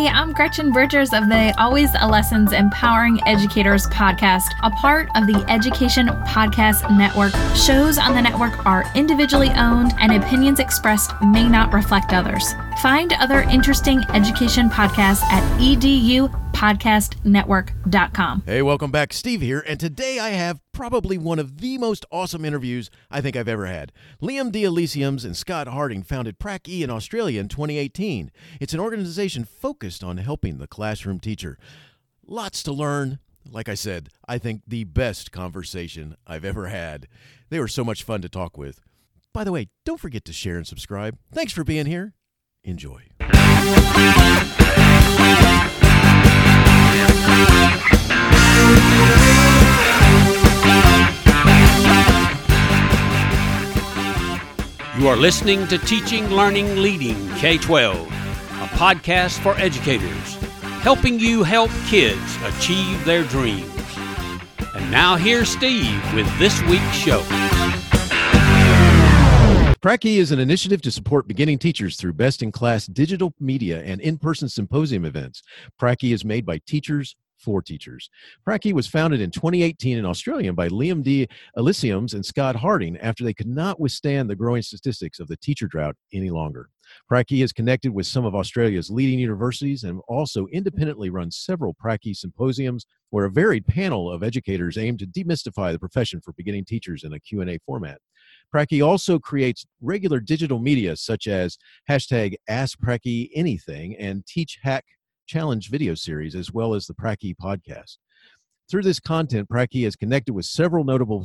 Hey, I'm Gretchen Bridgers of the Always a Lessons Empowering Educators podcast, a part of the Education Podcast Network. Shows on the network are individually owned, and opinions expressed may not reflect others. Find other interesting education podcasts at edupodcastnetwork.com. Hey, welcome back. Steve here, and today I have probably one of the most awesome interviews I think I've ever had. Liam D. Elysiums and Scott Harding founded Prac E in Australia in 2018. It's an organization focused on helping the classroom teacher. Lots to learn. Like I said, I think the best conversation I've ever had. They were so much fun to talk with. By the way, don't forget to share and subscribe. Thanks for being here. Enjoy. You are listening to Teaching, Learning, Leading K 12, a podcast for educators, helping you help kids achieve their dreams. And now here's Steve with this week's show. Prac E is an initiative to support beginning teachers through best in class digital media and in person symposium events. Prac E is made by teachers for teachers. Prac E was founded in 2018 in Australia by Liam D. Elysiums and Scott Harding after they could not withstand the growing statistics of the teacher drought any longer. Pracky is connected with some of Australia's leading universities and also independently runs several Prac E symposiums where a varied panel of educators aim to demystify the profession for beginning teachers in a Q&A format. Prac E also creates regular digital media such as hashtag Ask Prac E Anything and Teach Hack Challenge video series, as well as the Prac E podcast. Through this content, Prac E has connected with several notable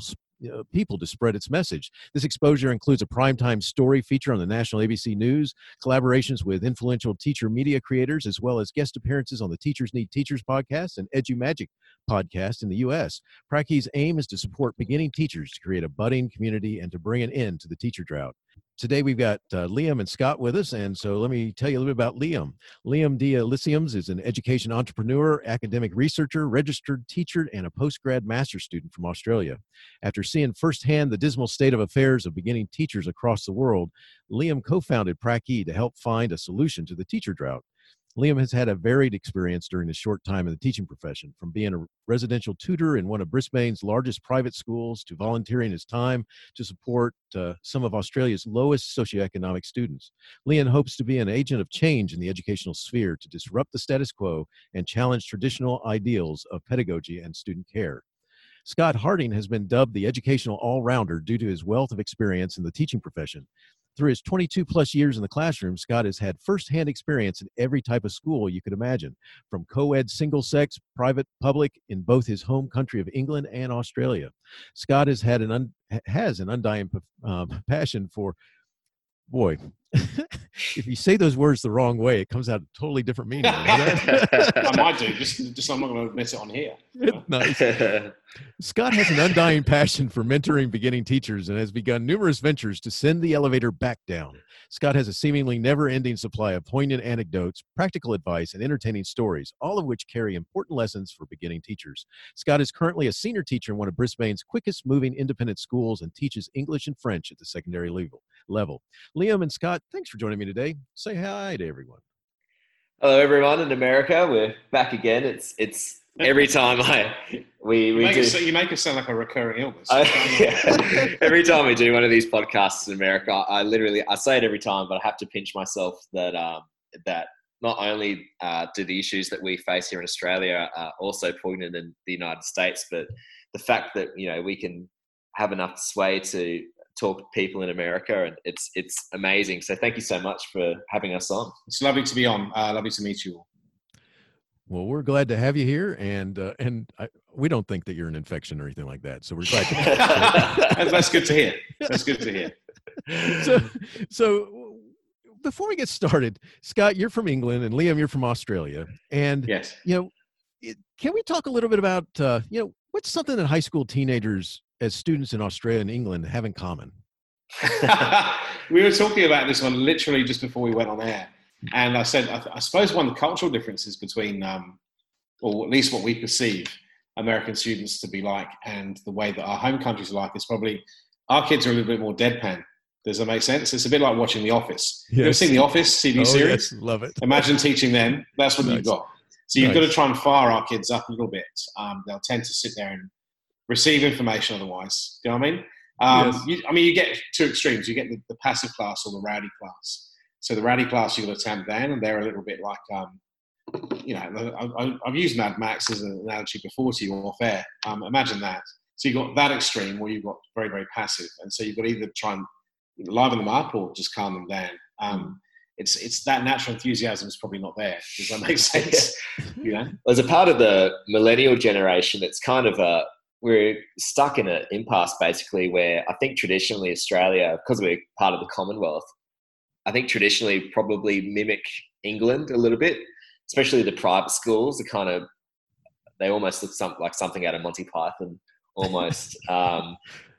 people to spread its message. This exposure includes a primetime story feature on the national ABC News, collaborations with influential teacher media creators, as well as guest appearances on the Teachers Need Teachers podcast and Edu Magic podcast in the U.S. Prac E's aim is to support beginning teachers to create a budding community and to bring an end to the teacher drought. Today we've got uh, Liam and Scott with us, and so let me tell you a little bit about Liam. Liam D. Elysiums is an education entrepreneur, academic researcher, registered teacher, and a postgrad master student from Australia. After seeing firsthand the dismal state of affairs of beginning teachers across the world, Liam co-founded Prac E to help find a solution to the teacher drought. Liam has had a varied experience during his short time in the teaching profession, from being a residential tutor in one of Brisbane's largest private schools to volunteering his time to support uh, some of Australia's lowest socioeconomic students. Liam hopes to be an agent of change in the educational sphere to disrupt the status quo and challenge traditional ideals of pedagogy and student care. Scott Harding has been dubbed the educational all rounder due to his wealth of experience in the teaching profession. Through his 22 plus years in the classroom, Scott has had firsthand experience in every type of school you could imagine, from co ed, single sex, private, public, in both his home country of England and Australia. Scott has had an un- has an undying uh, passion for boy, if you say those words the wrong way, it comes out a totally different meaning. I might do. Just, just I'm not going to admit it on here. nice. Scott has an undying passion for mentoring beginning teachers and has begun numerous ventures to send the elevator back down. Scott has a seemingly never-ending supply of poignant anecdotes, practical advice, and entertaining stories, all of which carry important lessons for beginning teachers. Scott is currently a senior teacher in one of Brisbane's quickest moving independent schools and teaches English and French at the secondary level. Level. Liam and Scott, thanks for joining me today. Say hi to everyone. Hello, everyone in America. We're back again. It's it's every time I we we you make, do. us, you make us sound like a recurring illness. I, yeah. every time we do one of these podcasts in America, I literally I say it every time, but I have to pinch myself that um, that not only uh, do the issues that we face here in Australia uh, also poignant in the United States, but the fact that you know we can have enough sway to talk to people in America, and it's it's amazing. So thank you so much for having us on. It's lovely to be on. Uh, lovely to meet you all. Well, we're glad to have you here, and uh, and I, we don't think that you're an infection or anything like that. So we're glad. To That's good to hear. That's good to hear. so, so before we get started, Scott, you're from England, and Liam, you're from Australia, and yes, you know, it, can we talk a little bit about uh, you know what's something that high school teenagers as students in Australia and England have in common? we were talking about this one literally just before we went on air, and I said I, I suppose one of the cultural differences between, um, or at least what we perceive American students to be like, and the way that our home countries are like is probably our kids are a little bit more deadpan Does that make sense? It's a bit like watching The Office. You've ever seen The Office TV Oh, series? yes, love it. Imagine teaching them. That's what Nice. you've got. So you've Nice. got to try and fire our kids up a little bit. Um, they'll tend to sit there and receive information otherwise. Do you know what I mean? Um, Yes. you, I mean, you get two extremes. You get the, the passive class or the rowdy class. So the rowdy class, you've got to tamp down, and they're a little bit like, um, you know, I, I, I've used Mad Max as an analogy before to you off air. Um, imagine that. So you've got that extreme where you've got very, very passive. And so you've got to either try and liven them up or just calm them down. Um, it's, it's that natural enthusiasm is probably not there. Does that make sense? you know? as a part of the millennial generation, it's kind of a we're stuck in an impasse basically where I think traditionally Australia, because we're part of the Commonwealth, I think traditionally probably mimic England a little bit, especially the private schools. Are kind of they almost look some, like something out of Monty Python almost. um,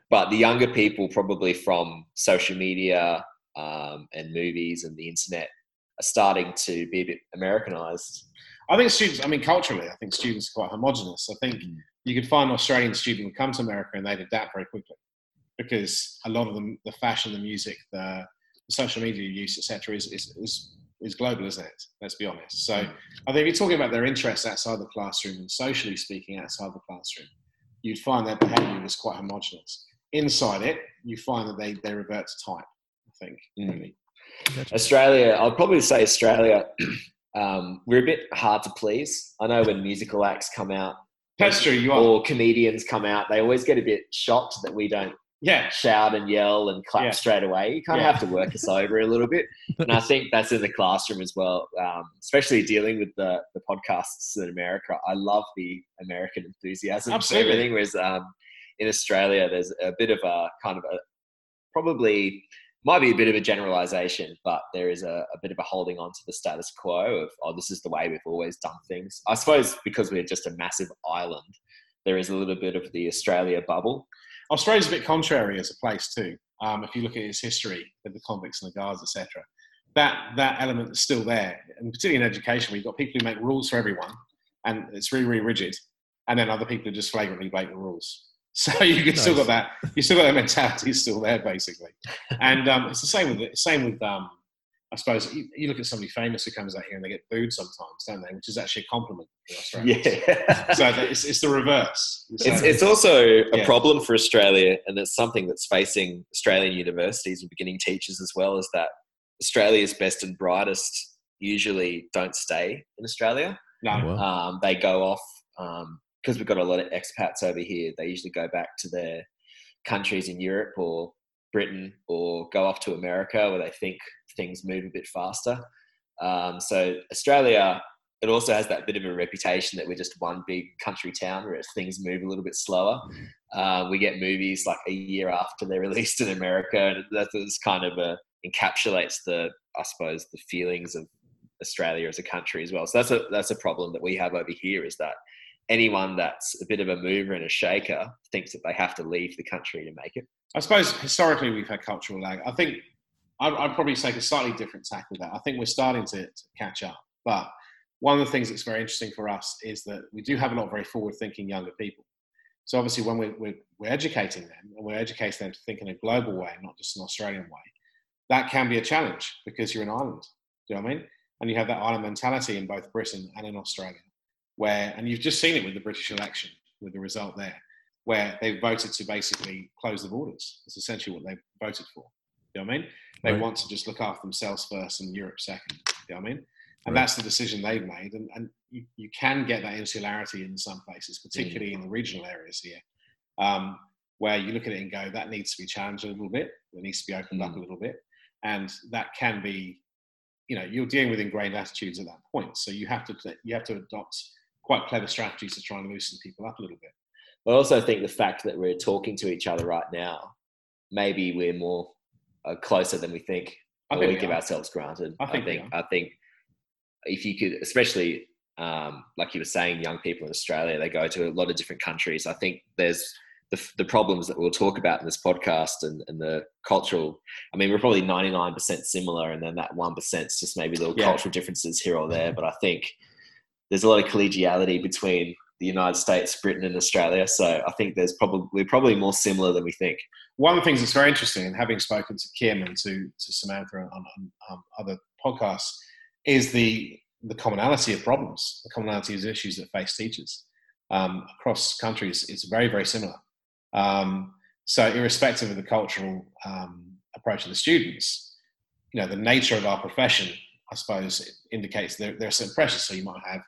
but the younger people, probably from social media um, and movies and the internet, are starting to be a bit Americanized. I think students, I mean, culturally, I think students are quite homogenous. I think you could find an Australian student who come to America and they'd adapt very quickly because a lot of them, the fashion, the music, the, the social media use, etc., is, is, is, is global, isn't it? Let's be honest. So I think if you're talking about their interests outside the classroom and socially speaking outside the classroom, you'd find their behaviour was quite homogenous. Inside it, you find that they, they revert to type, I think. Mm. really. Australia, I'll probably say Australia, um, we're a bit hard to please. I know when musical acts come out That's true, you are. or comedians come out, they always get a bit shocked that we don't Yeah, shout and yell and clap Yeah. straight away. You kind of have to work us over a little bit. And I think that's in the classroom as well, um, especially dealing with the, the podcasts in America. I love the American enthusiasm Absolutely. for everything, whereas um, in Australia, there's a bit of a kind of a probably might be a bit of a generalization, but there is a, a bit of a holding on to the status quo of, oh, this is the way we've always done things. I suppose because we're just a massive island, there is a little bit of the Australia bubble. Australia's a bit contrary as a place too. Um, if you look at its history with the convicts and the guards, etc., that that element is still there, and particularly in education, we've got people who make rules for everyone, and it's really really rigid, and then other people who just flagrantly break the rules. So you can still got that. You still got that mentality still there, basically. And um, it's the same with same with um, I suppose you, you look at somebody famous who comes out here and they get booed sometimes, don't they? Which is actually a compliment. Yeah. So it's, it's the reverse. So- It's, it's also a Yeah. problem for Australia, and it's something that's facing Australian universities and beginning teachers as well. Is that Australia's best and brightest usually don't stay in Australia. no, Um, they go off because we've got a lot of expats over here. They usually go back to their countries in Europe or Britain or go off to America where they think things move a bit faster. Um, so Australia, it also has that bit of a reputation that we're just one big country town where things move a little bit slower. Uh, we get movies like a year after they're released in America, and that is kind of a encapsulates the, I suppose, the feelings of Australia as a country as well. So that's a that's a problem that we have over here is that anyone that's a bit of a mover and a shaker thinks that they have to leave the country to make it. I suppose historically we've had cultural lag. I think I'd, I'd probably take a slightly different tack with that. I think we're starting to, to catch up. But one of the things that's very interesting for us is that we do have a lot of very forward-thinking younger people. So obviously, when we're, we're, we're educating them and we're educating them to think in a global way, not just an Australian way, that can be a challenge because you're an island. Do you know what I mean? And you have that island mentality in both Britain and in Australia, where and you've just seen it with the British election, with the result there where they voted to basically close the borders. That's essentially what they voted for. You know what I mean? They Right. want to just look after themselves first and Europe second. You know what I mean? And Right. that's the decision they've made. And, and you, you can get that insularity in some places, particularly in the regional areas here, um, where you look at it and go, that needs to be challenged a little bit. It needs to be opened up a little bit. And that can be, you know, you're dealing with ingrained attitudes at that point. So you have to you have to adopt quite clever strategies to try and loosen people up a little bit. I also think the fact that we're talking to each other right now, maybe we're more uh, closer than we think. I or think we give are. ourselves granted. I think we I think if you could, especially um, like you were saying, young people in Australia, they go to a lot of different countries. I think there's the, the problems that we'll talk about in this podcast and, and the cultural. I mean, we're probably 99% similar, and then that 1% is just maybe little Yeah. cultural differences here or there. But I think there's a lot of collegiality between the United States, Britain, and Australia. So I think there's probably we're probably more similar than we think. one of the things that's very interesting, and having spoken to Kim and to, to Samantha on, on um, other podcasts, is the the commonality of problems, the commonality of issues that face teachers um, across countries is very, very similar. Um, so, irrespective of the cultural um, approach of the students, you know, the nature of our profession, I suppose, indicates there, there are certain pressures. So, you might have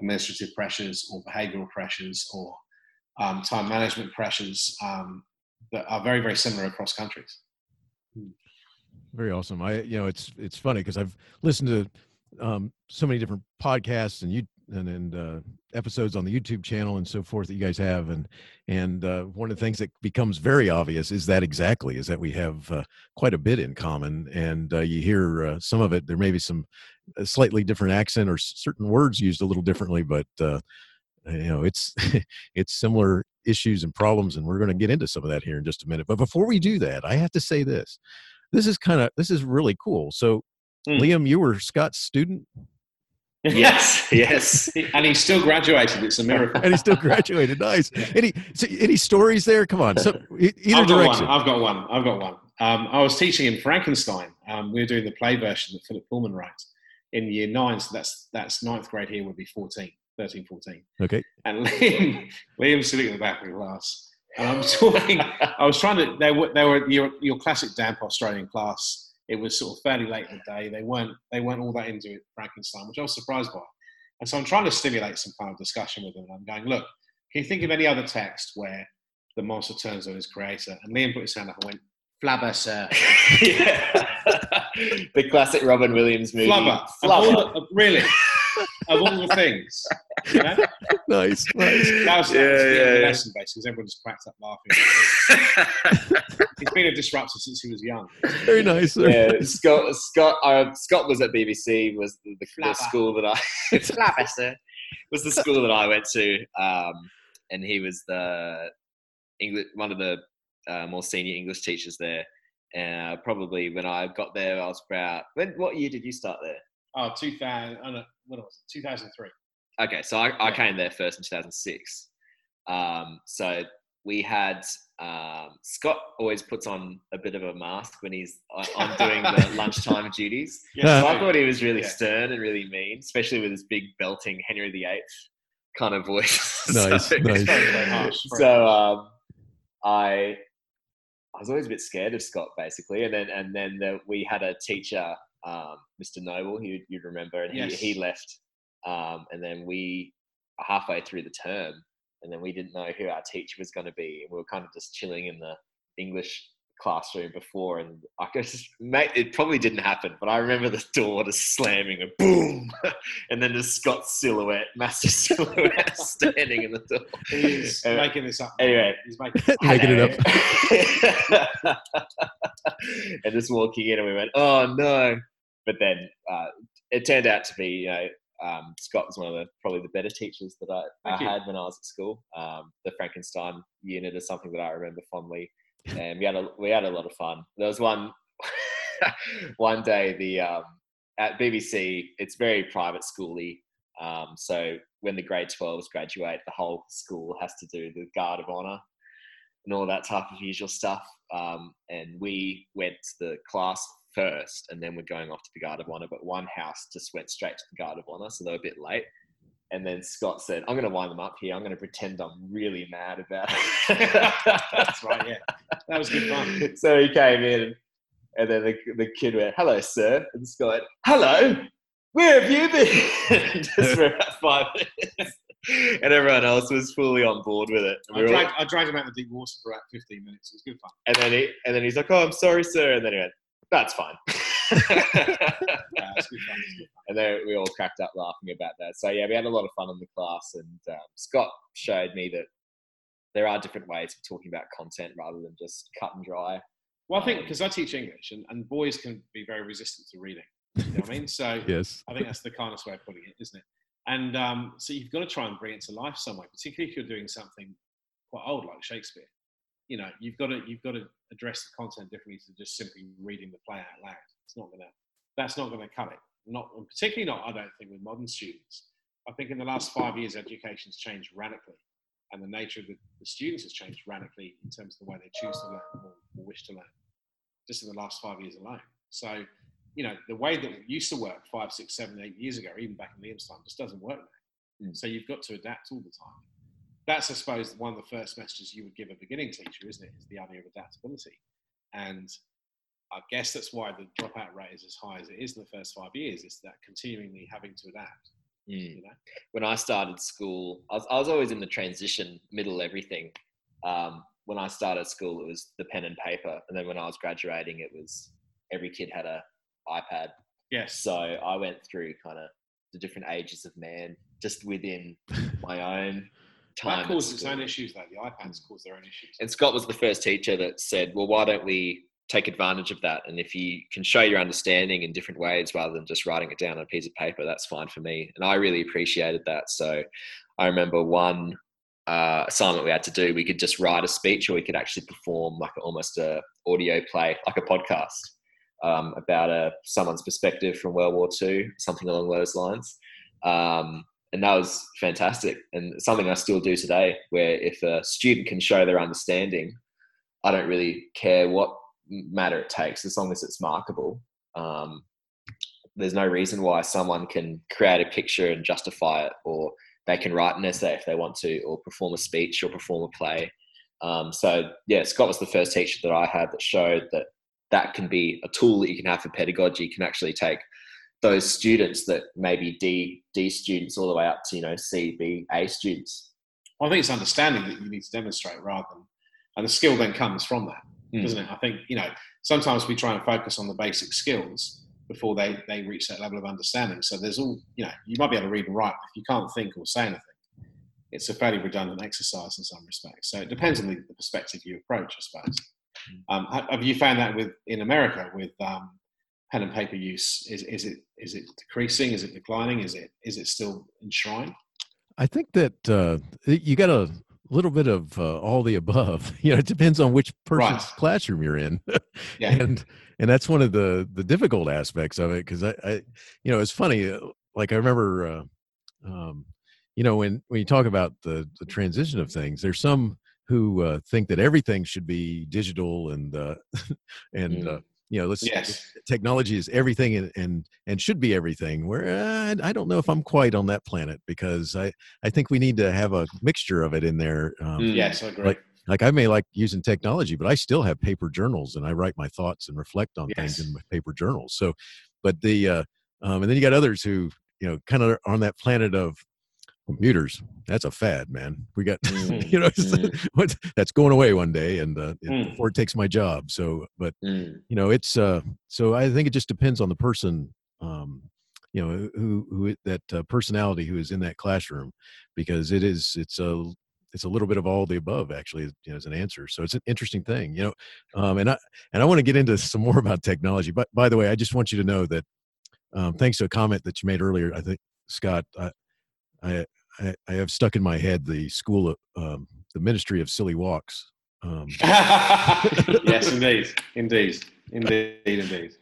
administrative pressures or behavioural pressures or um, time management pressures um, that are very, very similar across countries. Very awesome. I, you know, it's it's funny because I've listened to um, so many different podcasts and you and, and uh, episodes on the YouTube channel and so forth that you guys have, and and uh, one of the things that becomes very obvious is that exactly is that we have uh, quite a bit in common, and uh, you hear uh, some of it. There may be some slightly different accent or certain words used a little differently, but uh, you know it's it's similar issues and problems, and we're going to get into some of that here in just a minute. But before we do that, I have to say this: this is kind of this is really cool. So Mm. Liam, you were Scott's student. yes, yes, and he still graduated. It's a miracle. and he still graduated. Nice. Any so any stories there? Come on. So either I've direction. I've got one. I've got one. Um, I was teaching in Frankenstein. Um, we were doing the play version that Philip Pullman writes in year nine. So that's that's ninth grade here would be 14, 13, 14. Okay. And Liam, Liam's sitting in the back of the class, and I'm talking. I was trying to. They were they were your your classic damp Australian class it was sort of fairly late in the day. They weren't they weren't all that into Frankenstein, which I was surprised by. And so I'm trying to stimulate some kind of discussion with them. I'm going, look, can you think of any other text where the monster turns on his creator? And Liam put his hand up and went, Flabber, sir. the classic Robin Williams movie. Flubber. Flubber. The, really? of all the things. You know? nice, nice. That was, that yeah, was the yeah, yeah. lesson, basically, because everyone just cracked up laughing. He's been a disruptor since he was young. Very nice. yeah, Scott. Scott. Uh, Scott was at BBC. Was the, the, the school that I. Flabber, Was the school that I went to, um, and he was the English one of the uh, more senior English teachers there. And uh, probably when I got there, I was about. When? What year did you start there? Oh, 2000, oh no, what was it? 2003. Okay, so I, I came there first in 2006. Um, so we had um, Scott always puts on a bit of a mask when he's on doing the lunchtime duties. Yes, so I thought he was really yeah. stern and really mean, especially with his big belting Henry VIII kind of voice. Nice, so, nice. so um, I I was always a bit scared of Scott, basically, and then and then the, we had a teacher um, Mr. Noble, who you'd remember, and yes. he, he left. Um, and then we, halfway through the term, and then we didn't know who our teacher was going to be. And We were kind of just chilling in the English classroom before, and I just, mate, it probably didn't happen, but I remember the door just slamming and boom, and then the Scott silhouette, massive silhouette, standing in the door. He's uh, making this up. Anyway, he's making, making it up, and just walking in, and we went, "Oh no!" But then uh, it turned out to be, you know. Um, Scott was one of the probably the better teachers that I, I had when I was at school. Um, the Frankenstein unit is something that I remember fondly and we had a we had a lot of fun. There was one one day the um, at BBC. It's very private schooly. Um, so when the grade 12s graduate, the whole school has to do the guard of honor and all that type of usual stuff. Um, and we went to the class first, and then we're going off to the guard of honor. But one house just went straight to the guard of honor, so they were a bit late. And then Scott said, I'm going to wind them up here. I'm going to pretend I'm really mad about it. That's right, yeah. That was good fun. So he came in, and then the, the kid went, Hello, sir. And Scott went, Hello, where have you been? Just for about five minutes. And everyone else was fully on board with it. I dragged, all... I dragged him out the deep water for about 15 minutes. It was good fun. And then, he, and then he's like, Oh, I'm sorry, sir. And then he went, That's fine. and then we all cracked up laughing about that. So yeah, we had a lot of fun in the class, and um, Scott showed me that there are different ways of talking about content rather than just cut and dry. Well, I think because um, I teach English, and, and boys can be very resistant to reading. You know what I mean? So yes, I think that's the kindest way of putting it, isn't it? And um, so you've got to try and bring it to life some way, particularly if you're doing something quite old like Shakespeare. You know, you've got to you've got to address the content differently to just simply reading the play out loud. It's not gonna that's not gonna cut it. Not particularly not I don't think with modern students. I think in the last five years education's changed radically. and the nature of the, the students has changed radically in terms of the way they choose to learn or, or wish to learn, just in the last five years alone. So, you know, the way that it used to work five, six, seven, eight years ago, even back in Liam's time, just doesn't work now. Mm. So you've got to adapt all the time. That's, I suppose, one of the first messages you would give a beginning teacher, isn't it? Is the idea of adaptability. And I guess that's why the dropout rate is as high as it is in the first five years. Is that continually having to adapt. Mm. You know? When I started school, I was, I was always in the transition, middle everything. Um, when I started school, it was the pen and paper, and then when I was graduating, it was every kid had a iPad. Yes. So I went through kind of the different ages of man just within my own time. That its own issues, though. The iPads cause their own issues. And Scott was the first teacher that said, well, why don't we take advantage of that? And if you can show your understanding in different ways rather than just writing it down on a piece of paper, that's fine for me. And I really appreciated that. So I remember one uh, assignment we had to do, we could just write a speech or we could actually perform like almost a audio play, like a podcast um, about a, someone's perspective from World War II, something along those lines. Um, and that was fantastic and something I still do today, where if a student can show their understanding, I don't really care what matter it takes as long as it's markable. Um, there's no reason why someone can create a picture and justify it, or they can write an essay if they want to, or perform a speech or perform a play. Um, so yeah, Scott was the first teacher that I had that showed that that can be a tool that you can have for pedagogy. You can actually take those students that maybe D D students all the way up to you know C B A students. Well, I think it's understanding that you need to demonstrate rather than, and the skill then comes from that, Mm. doesn't it? I think you know sometimes we try and focus on the basic skills before they they reach that level of understanding. So there's all you know you might be able to read and write, but if you can't think or say anything, it's a fairly redundant exercise in some respects. So it depends on the, the perspective you approach, I suppose. Um, have you found that with in America with um, pen and paper use? Is, is it is it decreasing? Is it declining? Is it is it still enshrined? I think that uh, you got a little bit of uh, all the above. You know, it depends on which person's Right. classroom you're in, Yeah. and and that's one of the the difficult aspects of it because I, I, you know, it's funny. uh, Like I remember, uh, um, you know, when when you talk about the the transition of things, there's some who uh, think that everything should be digital and uh, and Mm. uh, you know, let's Yes. technology is everything and and, and should be everything. Where uh, I don't know if I'm quite on that planet because I I think we need to have a mixture of it in there. Um, Mm. Yes, I agree. Like- Like I may like using technology, but I still have paper journals and I write my thoughts and reflect on things in my paper journals. So, but the uh, um, and then you got others who you know kind of on that planet of computers. That's a fad, man. We got Mm. you know Mm. what that's going away one day, and uh, it- Mm. before it takes my job. So, but Mm. you know it's uh so i think it just depends on the person um you know who who that uh, personality who is in that classroom because it is it's a it's a little bit of all the above actually you know, as an answer so it's an interesting thing you know um and i and i want to get into some more about technology but by the way i just want you to know that um thanks to a comment that you made earlier i think scott i i i, I have stuck in my head the school of um the ministry of silly walks um yes, indeed, indeed, indeed, indeed.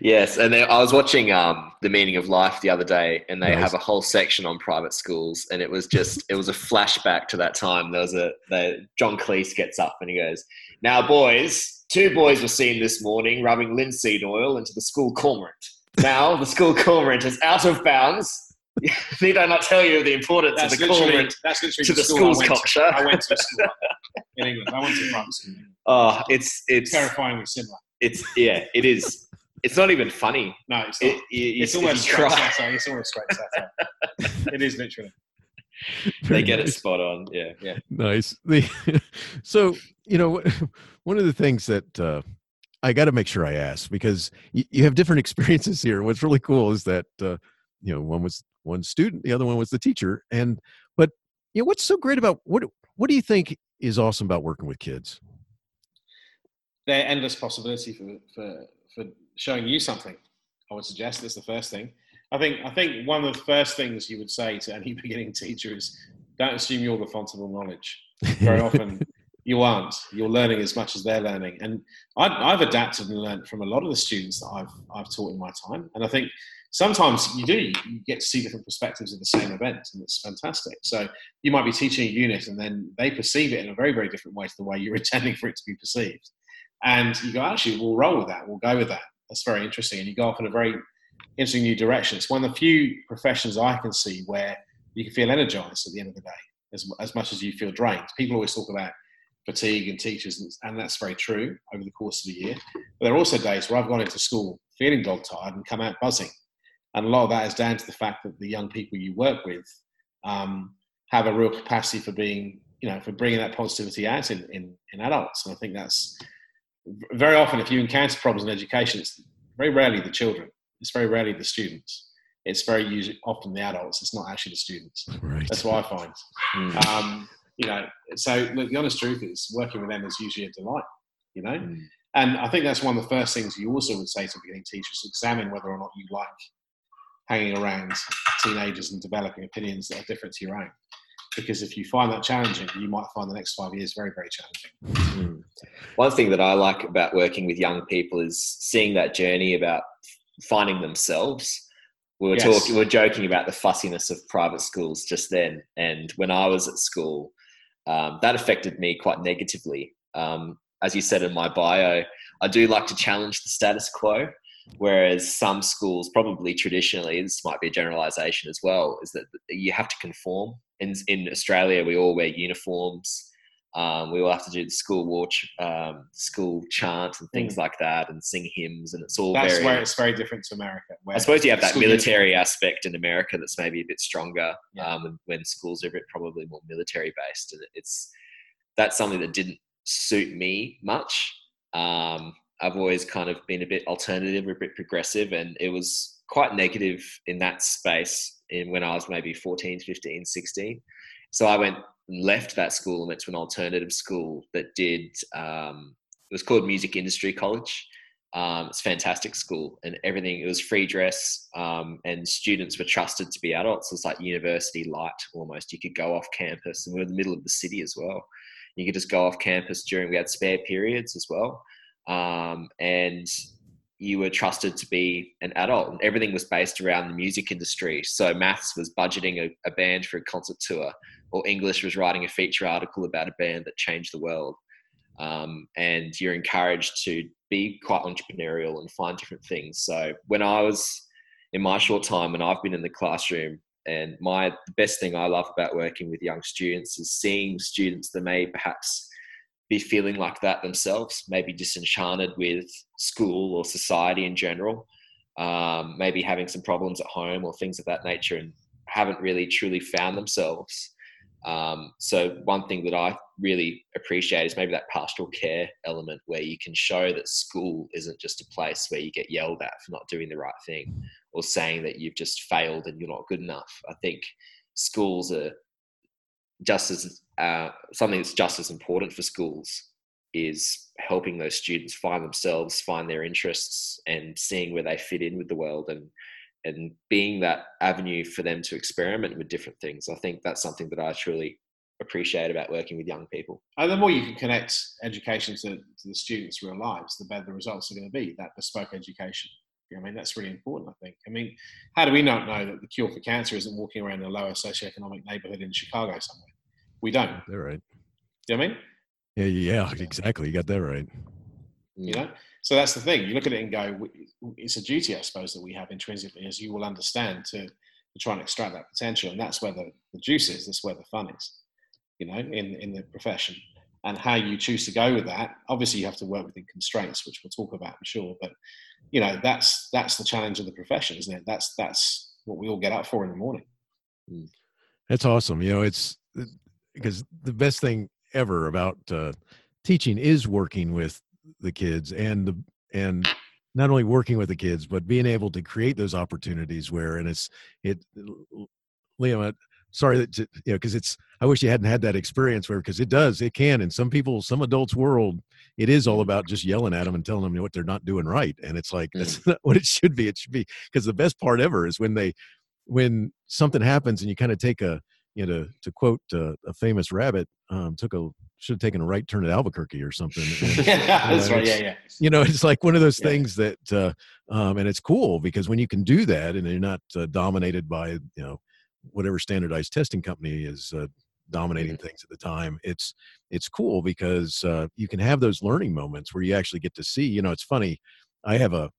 Yes, and then I was watching um, the Meaning of Life the other day, and they Nice. have a whole section on private schools, and it was just it was a flashback to that time. There was a the, John Cleese gets up and he goes, "Now, boys, two boys were seen this morning rubbing linseed oil into the school cormorant. Now the school cormorant is out of bounds. Need I not tell you the importance That's of the literally, cormorant that's literally to the school I school's to. culture?" I went to a school in England. I went to a private. Oh, it's it's Terrifyingly similar. it's yeah, it is. It's not even funny. No, it's not. It, you, you- it's if almost you straight satire. It's almost straight satire. it is literally. they Very get it spot on. Yeah, yeah. nice the so you know one of the things that uh i got to make sure i ask because you, you have different experiences here what's really cool is that uh you know one was one student the other one was the teacher and but you know what's so great about what what do you think is awesome about working with kids Their endless possibility for, for for showing you something. I would suggest that's the first thing. I think I think one of the first things you would say to any beginning teacher is don't assume you're the font of all knowledge. Very often you aren't. You're learning as much as they're learning, and I, I've adapted and learned from a lot of the students that I've I've taught in my time. And I think sometimes you do you get to see different perspectives of the same event and it's fantastic. So you might be teaching a unit and then they perceive it in a very very different way to the way you're intending for it to be perceived. And you go actually we'll roll with that. We'll go with that. That's very interesting. And you go off in a very interesting new direction. It's one of the few professions i can see where you can feel energized at the end of the day as, as much as you feel drained. People always talk about fatigue and teachers and, and that's very true over the course of the year. But there are also days where i've gone into school feeling dog tired and come out buzzing and a lot of that is down to the fact that the young people you work with um, have a real capacity for being, you know, for bringing that positivity out in, in, in adults. And I think that's very often, if you encounter problems in education, it's very rarely the children. It's very rarely the students. It's very usually often the adults. It's not actually the students. Right. That's what I find. Mm. Um, you know, so look, the honest truth is working with them is usually a delight. You know, mm. and I think that's one of the first things you also would say to beginning teachers: examine whether or not you like hanging around teenagers and developing opinions that are different to your own. Because if you find that challenging, you might find the next five years very, very challenging. Mm. One thing that I like about working with young people is seeing that journey about finding themselves. We were yes. talking, we were joking about the fussiness of private schools just then, and when I was at school, um, that affected me quite negatively. Um, as you said in my bio, I do like to challenge the status quo. Whereas some schools, probably traditionally, this might be a generalization as well, is that you have to conform. In, in Australia, we all wear uniforms. Um, we all have to do the school watch, um, school chant, and things mm. like that, and sing hymns, and it's all. That's very, where it's very different to America. I suppose you have that military uniform. aspect in America that's maybe a bit stronger, yeah. um, when schools are a bit probably more military based, and it's that's something that didn't suit me much. Um, I've always kind of been a bit alternative, a bit progressive, and it was quite negative in that space in when I was maybe 14, 15, 16. So I went and left that school and went to an alternative school that did, um, it was called Music Industry College. Um, it's a fantastic school and everything, it was free dress um, and students were trusted to be adults. It was like university light almost. You could go off campus and we are in the middle of the city as well. You could just go off campus during, we had spare periods as well um, and you were trusted to be an adult. And everything was based around the music industry. So maths was budgeting a, a, band for a concert tour or english was writing a feature article about a band that changed the world. Um, and you're encouraged to be quite entrepreneurial and find different things. So when i was in my short time and i've been in the classroom and my the best thing i love about working with young students is seeing students that may perhaps be feeling like that themselves, maybe disenchanted with school or society in general, um, maybe having some problems at home or things of that nature, and haven't really truly found themselves. Um, so one thing that I really appreciate is maybe that pastoral care element where you can show that school isn't just a place where you get yelled at for not doing the right thing or saying that you've just failed and you're not good enough. I think schools are just as uh, something that's just as important for schools is helping those students find themselves, find their interests, and seeing where they fit in with the world, and and being that avenue for them to experiment with different things. I think that's something that I truly appreciate about working with young people. And the more you can connect education to, to the students' real lives, the better the results are going to be. That bespoke education. I mean, that's really important, I think. I mean, how do we not know that the cure for cancer isn't walking around in a lower socioeconomic neighborhood in Chicago somewhere? We don't. They're right. You know what I mean? Yeah, yeah, exactly. You got that right. You know, so that's the thing. You look at it and go, it's a duty, I suppose, that we have intrinsically, as you will understand, to, to try and extract that potential. And that's where the, the juice is. That's where the fun is. You know, in in the profession, and how you choose to go with that. Obviously, you have to work within constraints, which we'll talk about, I'm sure. But you know, that's that's the challenge of the profession, isn't it? That's that's what we all get up for in the morning. Hmm. That's awesome. You know, it's because the best thing ever about uh, teaching is working with the kids and the and not only working with the kids but being able to create those opportunities where and it's it liam sorry that you know because it's i wish you hadn't had that experience where because it does it can in some people some adults world it is all about just yelling at them and telling them what they're not doing right and it's like that's mm. not what it should be it should be because the best part ever is when they when something happens and you kind of take a you know, to, to quote uh, a famous rabbit, um, took a should have taken a right turn at Albuquerque or something. And, yeah, that's right. Yeah, yeah. you know, it's like one of those Yeah. things that, uh, um, and it's cool because when you can do that and you're not uh, dominated by, you know, whatever standardized testing company is uh, dominating things at the time, it's it's cool because uh, you can have those learning moments where you actually get to see. You know, it's funny. I have a,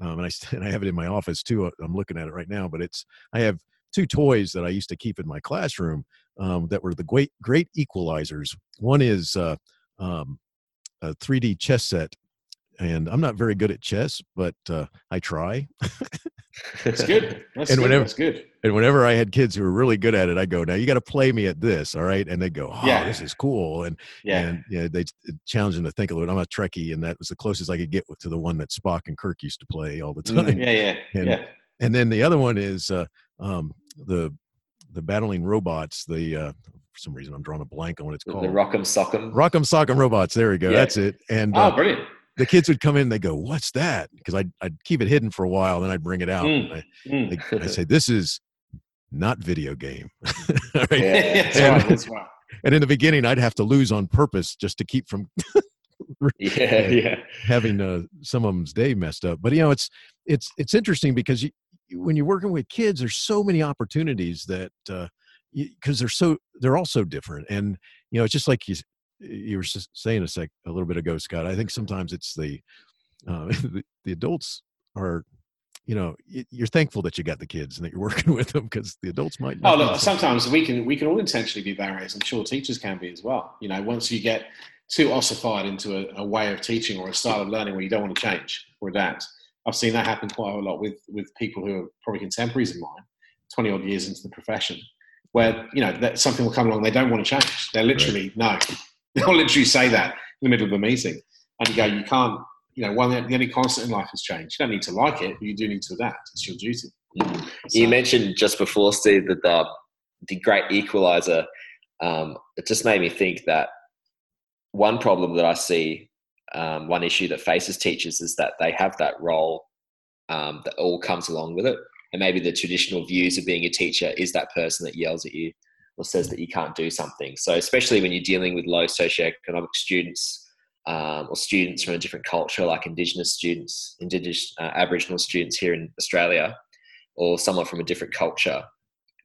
um, and I and I have it in my office too. uh, I'm looking at it right now, but it's I have two toys that I used to keep in my classroom um, that were the great great equalizers. One is uh, um, a 3D chess set, and I'm not very good at chess, but uh, I try. It's good. That's And good. whenever- That's good. And whenever I had kids who were really good at it, I go, "Now you got to play me at this, all right?" And they go, "Oh, Yeah. this is cool." And Yeah. and yeah, they challenge them to think a little. I'm a Trekkie, and that was the closest I could get to the one that Spock and Kirk used to play all the time. Mm, yeah, yeah, And- yeah. And then the other one is uh, um, the the battling robots. The uh, for some reason I'm drawing a blank on what it's called. the Rock'em Sock'em. Rock'em Sock'em Robots. There we go. Yeah. That's it. And Oh, uh, brilliant. The kids would come in and they go, "What's that?" Because I'd I'd keep it hidden for a while, then I'd bring it out. Mm. and I, Mm. I say, "This is not video game." Right? Yeah. And- right. Right. And in the beginning, I'd have to lose on purpose just to keep from yeah, yeah. having uh, some of them's day messed up. But you know, it's it's it's interesting because you, when you're working with kids, there's so many opportunities that because they're so they're all so different, and you know, it's just like you you were saying a sec a little bit ago, Scott. I think sometimes it's the uh, the, the adults are. You know, you're thankful that you got the kids and that you're working with them because the adults might. Oh, not be look, sometimes we can we can all intentionally be barriers. I'm sure teachers can be as well. You know, once you get too ossified into a, a way of teaching or a style of learning where you don't want to change or adapt. I've seen that happen quite a lot with with people who are probably contemporaries of mine, 20 odd years into the profession, where you know that something will come along they don't want to change. They're literally no, they'll literally say that in the middle of a meeting, and you go, you can't. You know, one the only constant in life is change. You don't need to like it, but you do need to adapt. It's your duty. You So- mentioned just before, Steve, that the the great equalizer. Um, it just made me think that one problem that I see, um, one issue that faces teachers is that they have that role um, that all comes along with it, and maybe the traditional views of being a teacher is that person that yells at you or says that you can't do something. So, especially when you're dealing with low socioeconomic students. Um, or students from a different culture, like Indigenous students, Indigenous uh, Aboriginal students here in Australia, or someone from a different culture,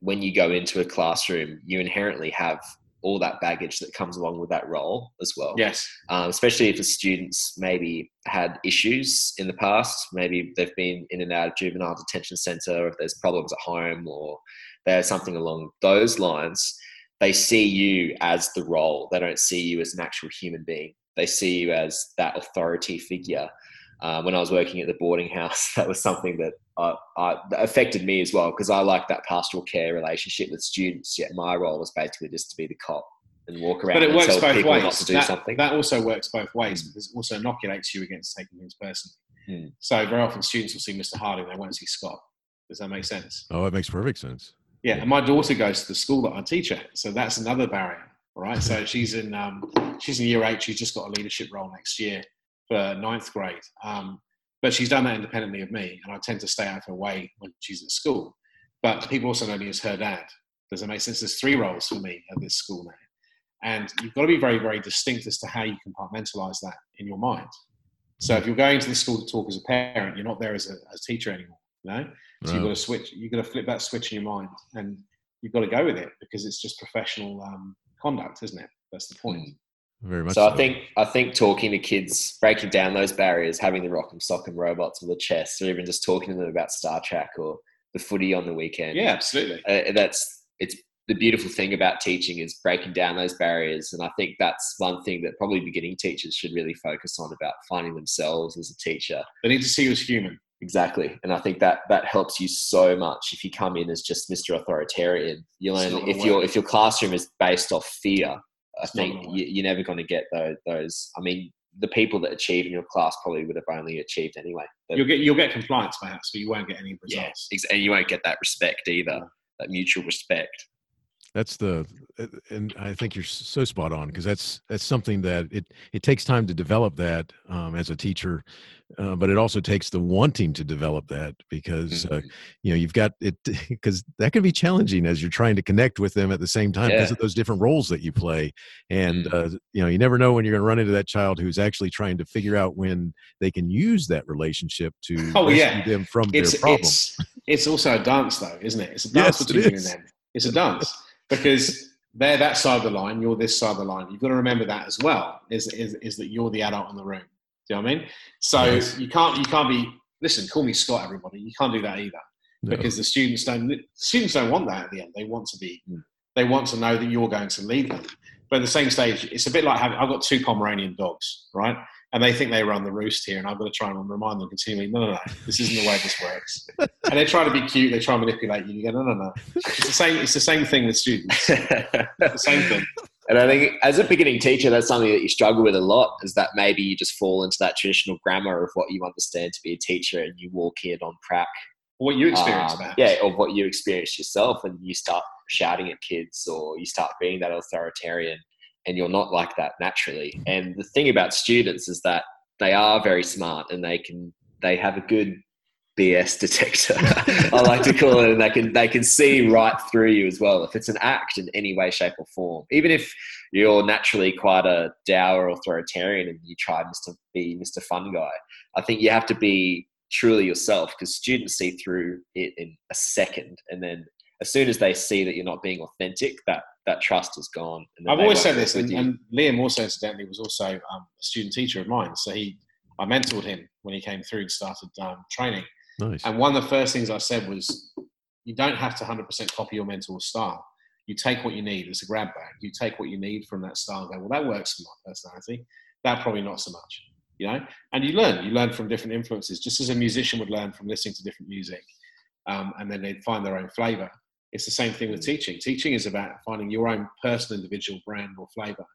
when you go into a classroom, you inherently have all that baggage that comes along with that role as well. Yes. Um, especially if the students maybe had issues in the past, maybe they've been in and out of juvenile detention centre, if there's problems at home, or there's something along those lines. They see you as the role. They don't see you as an actual human being. They see you as that authority figure uh, when I was working at the boarding house, that was something that, uh, I, that affected me as well because I like that pastoral care relationship with students. Yet my role was basically just to be the cop and walk around But it and works tell both people ways. to do that, something. that also works both ways because it also inoculates you against taking things personally. Hmm. So very often students will see Mr. Harding, they won't see Scott. Does that make sense? Oh, it makes perfect sense. Yeah, and my daughter goes to the school that I teach at, so that's another barrier. right? so she's in um, she's in year eight. She's just got a leadership role next year for ninth grade. Um, but she's done that independently of me, and I tend to stay out of her way when she's at school. But people also know me as her dad. Does that make sense? There's three roles for me at this school now, and you've got to be very, very distinct as to how you compartmentalize that in your mind. So if you're going to the school to talk as a parent, you're not there as a, as a teacher anymore. You know, so you've got to switch. You've got to flip that switch in your mind, and you've got to go with it because it's just professional um, conduct, isn't it? That's the point. Very much. So I think I think talking to kids, breaking down those barriers, having the Rock'em Sock'em robots or the chess, or even just talking to them about Star Trek or the footy on the weekend. Yeah, absolutely. uh, that's it's the beautiful thing about teaching is breaking down those barriers, and I think that's one thing that probably beginning teachers should really focus on about finding themselves as a teacher. They need to see you as human. Exactly, and I think that that helps you so much if you come in as just Mr. Authoritarian. You learn if your if your classroom is based off fear. I It's think you, you're never going to get those, those. I mean, the people that achieve in your class probably would have only achieved anyway. But- You'll get you'll get compliance perhaps, but you won't get any yeah, results. ex- and you won't get that respect either, that mutual respect. That's the uh, and i think you're so spot on because that's that's something that it it takes time to develop that um, as a teacher uh, but it also takes the wanting to develop that because uh, Mhm. you know you've got it because that can be challenging as you're trying to connect with them at the same time because Yeah. of those different roles that you play and Mm. uh, you know you never know when you're going to run into that child who's actually trying to figure out when they can use that relationship to Oh, rescue yeah. them from it's their problem it's it's also a dance though, isn't it? It's a Yes, dance it between you and them. It's a dance because they're that side of the line, you're this side of the line. You've got to remember that as well. Is is, is that you're the adult in the room? Do you know what I mean? So Yes. you can't you can't be listen. Call me Scott, everybody. You can't do that either No. because the students don't students don't want that at the end. They want to be Mm. they want to know that you're going to lead them. But at the same stage, it's a bit like having I've got two Pomeranian dogs, right? And they think they run the roost here, and I've got to try and remind them continually, no, no, no, this isn't the way this works. And they try to be cute, they try and manipulate you. You go, no, no, no. It's the same. It's the same thing with students. It's the same thing. And I think as a beginning teacher, that's something that you struggle with a lot is that maybe you just fall into that traditional grammar of what you understand to be a teacher and you walk in on prac. What you experience, um, yeah, of what you experienced yourself and you start shouting at kids or you start being that authoritarian and you're not like that naturally. And the thing about students is that they are very smart and they can, they have a good BS detector. I like to call it, and they can they can see right through you as well. If it's an act in any way, shape, or form, even if you're naturally quite a dour authoritarian and you try to be Mr. Fun Guy, I think you have to be truly yourself because students see through it in a second, and then as soon as they see that you're not being authentic, that that trust is gone. And I've always said this, and, and Liam also incidentally was also um, a student teacher of mine. So he, I mentored him when he came through and started um, training. nice And one of the first things I said was, you don't have to 100% copy your mentor's style. You take what you need. It's a grab bag. You take what you need from that style. And go, well, that works for my personality. That probably not so much. You know, and you learn. You learn from different influences, just as a musician would learn from listening to different music, um, and then they'd find their own flavor. It's the same thing with hmm. teaching. Teaching is about finding your own personal, individual brand or flavor,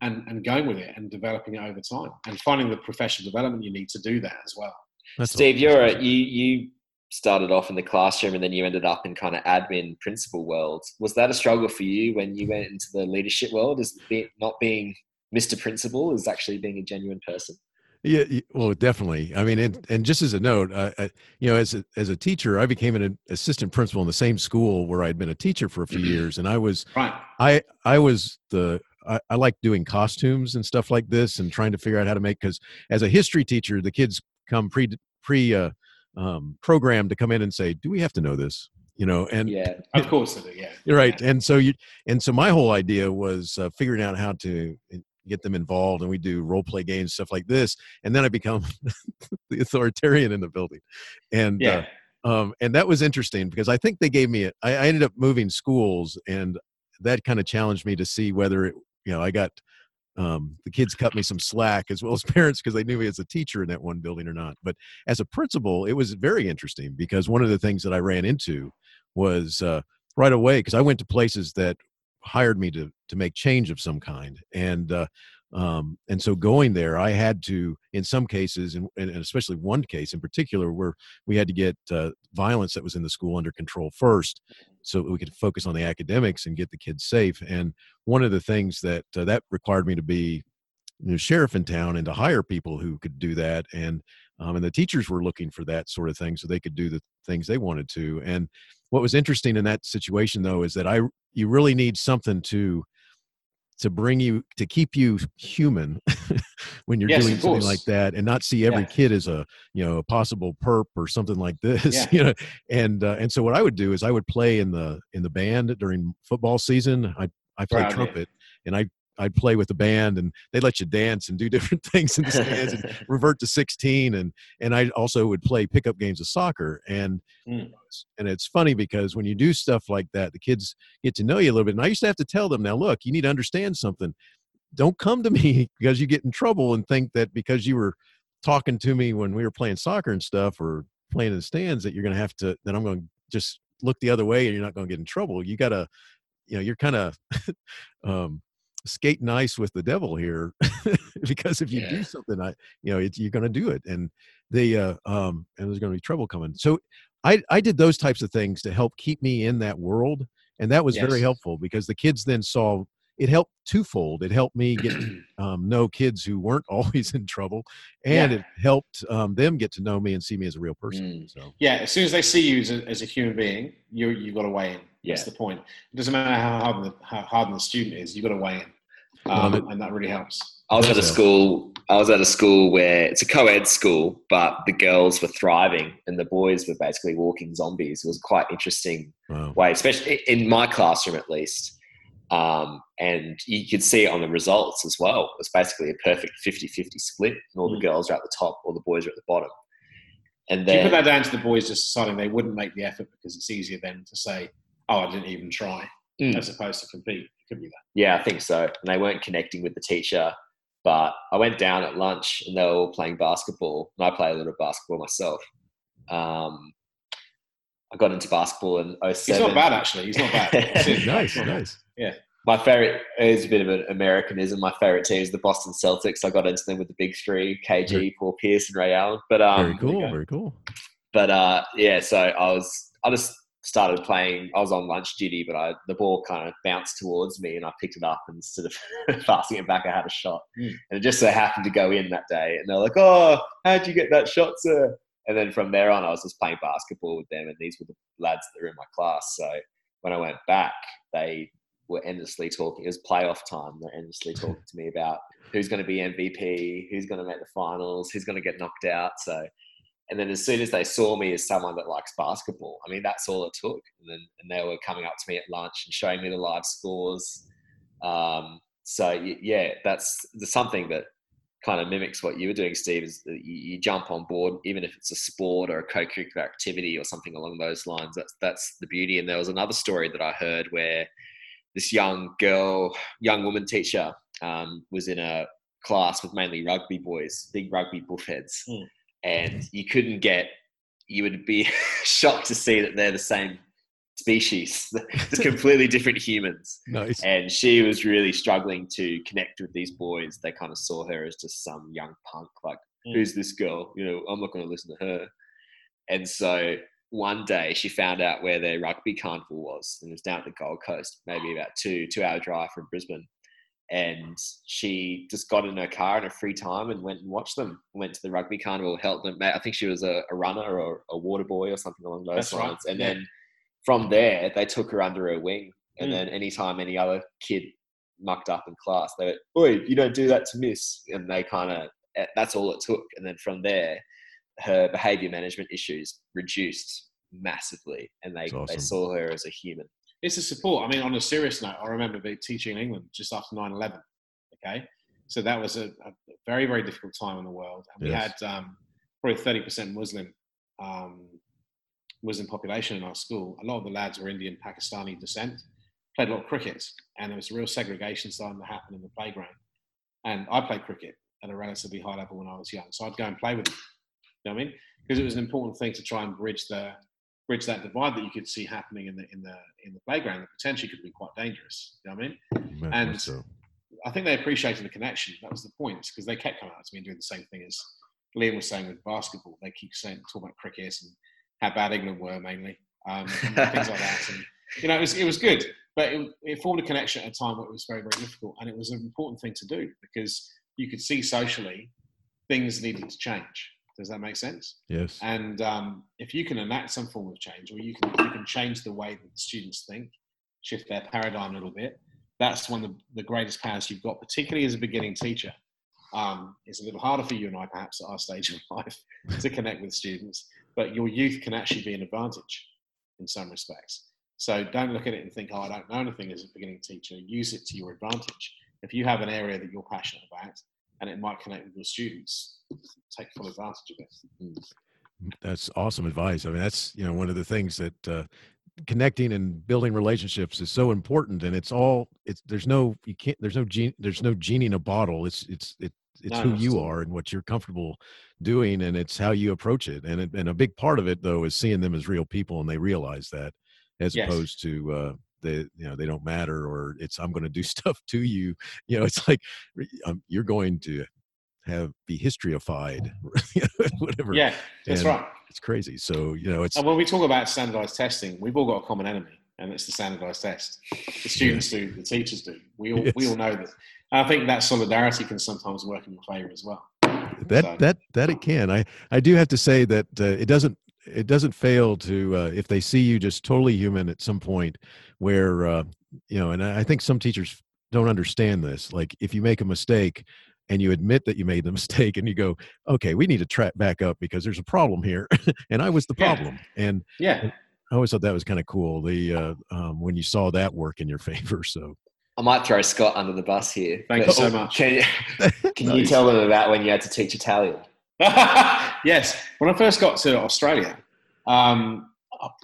and and going with it and developing it over time, and finding the professional development you need to do that as well. That's Steve, all- you're a, you you started off in the classroom and then you ended up in kind of admin principal world. Was that a struggle for you when you went into the leadership world? Is be, not being Mr. Principal is actually being a genuine person? Yeah, well, definitely. I mean, and, and just as a note, I, I, you know, as a, as a teacher, I became an assistant principal in the same school where I'd been a teacher for a few years, and I was Right. I I was the I, I like doing costumes and stuff like this, and trying to figure out how to make because as a history teacher, the kids come pre pre uh, um, programmed to come in and say, "Do we have to know this?" You know, and Yeah. Of course do. Yeah. you're right. And so you, and so my whole idea was uh, figuring out how to uh, get them involved, and we do role play games, stuff like this. And then I become the authoritarian in the building, and Yeah. uh, um, and that was interesting because I think they gave me. A, I, I ended up moving schools, and that kind of challenged me to see whether it, you know, I got. Um, the kids cut me some slack as well as parents because they knew me as a teacher in that one building or not. But as a principal, it was very interesting because one of the things that I ran into was uh, right away because I went to places that hired me to to make change of some kind, and uh, um, and so going there, I had to, in some cases, and, and especially one case in particular, where we had to get uh, violence that was in the school under control first, so we could focus on the academics and get the kids safe. And one of the things that uh, that required me to be you know, sheriff in town and to hire people who could do that and um, and the teachers were looking for that sort of thing so they could do the things they wanted to and what was interesting in that situation though is that i you really need something to to bring you to keep you human when you're Yes, doing something like that and not see every Yeah. kid as a you know a possible perp or something like this Yeah. you know and uh, and so what i would do is i would play in the in the band during football season i i play Proud of you. trumpet and i i'd play with the band and they let you dance and do different things in the stands and revert to 16 and and i also would play pickup games of soccer and Mm. and it's funny because when you do stuff like that the kids get to know you a little bit and i used to have to tell them now look you need to understand something don't come to me because you get in trouble and think that because you were talking to me when we were playing soccer and stuff or playing in the stands that you're going to have to that i'm going to just look the other way and you're not going to get in trouble you got to you know you're kind of um skating ice with the devil here because if you Yeah. do something i you know it's, you're going to do it and they uh um and there's going to be trouble coming so I I did those types of things to help keep me in that world, and that was very helpful because the kids then saw it helped twofold. It helped me get um, know kids who weren't always in trouble, and Yeah. it helped um, them get to know me and see me as a real person. Mm. So Yeah, as soon as they see you as a, as a human being, you you've got to weigh in. That's the point. It doesn't matter how hard the, how hard the student is, you've got to weigh in, um, Well, it- and that really helps. I was at a school. I was at a school where it's a co-ed school, but the girls were thriving and the boys were basically walking zombies. It was quite interesting wow. way, especially in my classroom at least. Um, and you could see it on the results as well. It was basically a perfect 50-50 split, and all the Mm. girls are at the top, all the boys are at the bottom. And Do you put that down to the boys just deciding they wouldn't make the effort because it's easier then to say, "Oh, I didn't even try," Mm. as opposed to compete? It could be that. Yeah, I think so. And they weren't connecting with the teacher. But I went down at lunch and they were all playing basketball. And I play a little basketball myself. Um, I got into basketball in 07. He's not bad actually. He's not bad. That's it. nice, Not bad. nice. My favorite is a bit of an Americanism. My favorite team is the Boston Celtics. I got into them with the big three: KG, Very- Paul Pierce, and Ray Allen. But um, very cool, very cool. but uh, yeah, so I was I just started playing. I was on lunch duty, but I the ball kind of bounced towards me, and I picked it up and instead of passing it back, I had a shot, Mm. and it just so happened to go in that day. And they're like, "Oh, how'd you get that shot, sir?" And then from there on, I was just playing basketball with them, and these were the lads that were in my class. So when I went back, they were endlessly talking. It was playoff time. They're endlessly talking to me about who's going to be MVP, who's going to make the finals, who's going to get knocked out. So and then as soon as they saw me as someone that likes basketball, I mean, that's all it took. And then and they were coming up to me at lunch and showing me the live scores. Um, so yeah, that's something that kind of mimics what you were doing, Steve. Is you, jump on board, even if it's a sport or a co-curricular activity or something along those lines. That's that's the beauty. And there was another story that I heard where this young girl, young woman teacher, um, was in a class with mainly rugby boys, big rugby bullheads Mm. And you couldn't get you would be shocked to see that they're the same species it's completely different humans. Nice. and she was really struggling to connect with these boys. They kind of saw her as just some young punk like Mm. who's this girl? You know i'm not going to listen to her. And so one day she found out where their rugby carnival was and it was down at the gold coast maybe about two two hour drive from brisbane and she just got in her car in her free time and went and watched them. Went to the rugby carnival, helped them. I think she was a, a runner or a water boy or something along those That's right, lines. And yeah. then from there, they took her under her wing. And Mm. then anytime any other kid mucked up in class, they went, "Oi, you don't do that to Miss." And they kind of that's all it took. And then from there, her behavior management issues reduced massively, and they awesome. they saw her as a human. It's a support. I mean, on a serious note, I remember being teaching in England just after 9 11. Okay. So that was a, a very, very difficult time in the world. And we had um, probably 30% Muslim um, Muslim population in our school. A lot of the lads were Indian, Pakistani descent, played a lot of cricket, and there was a real segregation starting to happen in the playground. And I played cricket at a relatively high level when I was young. So I'd go and play with them. You know what I mean? Because it was an important thing to try and bridge the bridge that divide that you could see happening in the in the in the playground that potentially could be quite dangerous. You know what I mean? And- so. I think they appreciated the connection. That was the point, because they kept coming out to me and doing the same thing as Liam was saying with basketball. They keep saying talking about cricket and how bad England were mainly, um, things like that. And you know, it was it was good, but it, it formed a connection at a time where it was very very difficult, and it was an important thing to do because you could see socially things needed to change. Does that make sense? Yes. And um, if you can enact some form of change, or you can you can change the way that the students think, shift their paradigm a little bit. That's one of the, the greatest powers you've got, particularly as a beginning teacher. Um, it's a little harder for you and I, perhaps, at our stage of life, to connect with students, but your youth can actually be an advantage in some respects. So don't look at it and think, oh, I don't know anything as a beginning teacher. Use it to your advantage. If you have an area that you're passionate about and it might connect with your students, take full advantage of it. That's awesome advice. I mean, that's you know one of the things that uh, connecting and building relationships is so important, and it's all it's there's no you can't there's no gene there's no genie in a bottle. It's it's it, it's No, who you are and what you're comfortable doing, and it's how you approach it. And it, and a big part of it though is seeing them as real people, and they realize that as Yes. opposed to uh, they you know they don't matter or it's I'm going to do stuff to you. You know, it's like um, you're going to have be historyified, whatever. Yeah, that's And right. It's crazy. So you know, it's And when we talk about standardized testing, we've all got a common enemy, and it's the standardized test. The students do, the teachers do. We all we all know that. And I think that solidarity can sometimes work in your favor as well. that So- that that it can. I I do have to say that uh, it doesn't it doesn't fail to uh, if they see you just totally human at some point where uh, you know, and I I think some teachers don't understand this. Like if you make a mistake and you admit that you made the mistake and you go, okay, we need to track back up because there's a problem here, and I was the Yeah. problem. And Yeah, I always thought that was kind of cool. The uh, um, when you saw that work in your favor. So I might throw Scott under the bus here. Thank you so much. Can, you- can you tell them about when you had to teach Italian? yes. When I first got to Australia, um,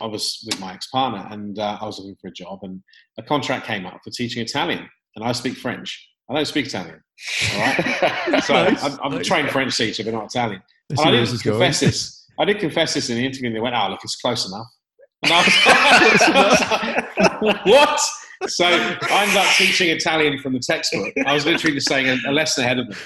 I- was with my ex-partner, and uh, I was looking for a job, and a contract came up for teaching Italian, and I speak French. I don't speak Italian. All right. So Nice, I'm, I'm a trained French teacher, but not Italian. I And I did this is going. confess this. I did confess this in the interview, and they went, "Oh, look, it's close enough." And I was what? So I ended up teaching Italian from the textbook. I was literally just saying a, a lesson ahead of them.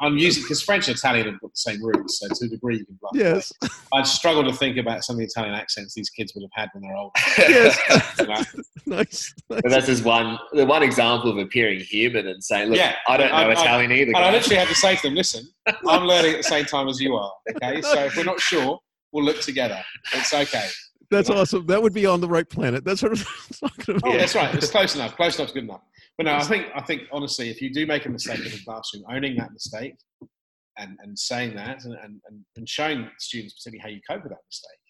I'm using because French and Italian have got the same roots, so to a degree you can. bluff. Yes. I'd struggle to think about some of the Italian accents these kids would have had when they're old. Yes. You know? nice. But that's just one the one example of appearing human and saying, "Look, Yeah, I don't know I- I- Italian either." And I literally had to say to them, "Listen, I'm learning at the same time as you are. Okay, so if we're not sure, we'll look together. It's okay. That's awesome. That would be on the right planet. That's what I was talking about. Oh, that's right. It's close enough. Close enough's good enough. But no, I think I think honestly, if you do make a mistake in the classroom, owning that mistake and, and saying that and, and, and- showing students particularly how you cope with that mistake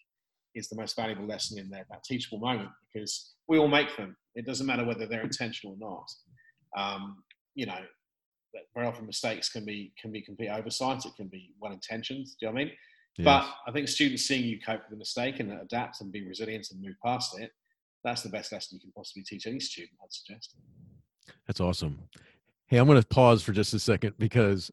is the most valuable lesson in there, that teachable moment, because we all make them. It doesn't matter whether they're intentional or not. Um, you know, very often mistakes can be can be complete oversight. It can be well intentioned. Do you know what I mean? But I think students seeing you cope with a mistake and adapt and be resilient and move past it, that's the best lesson you can possibly teach any student, I'd suggest. That's awesome. Hey, I'm going to pause for just a second because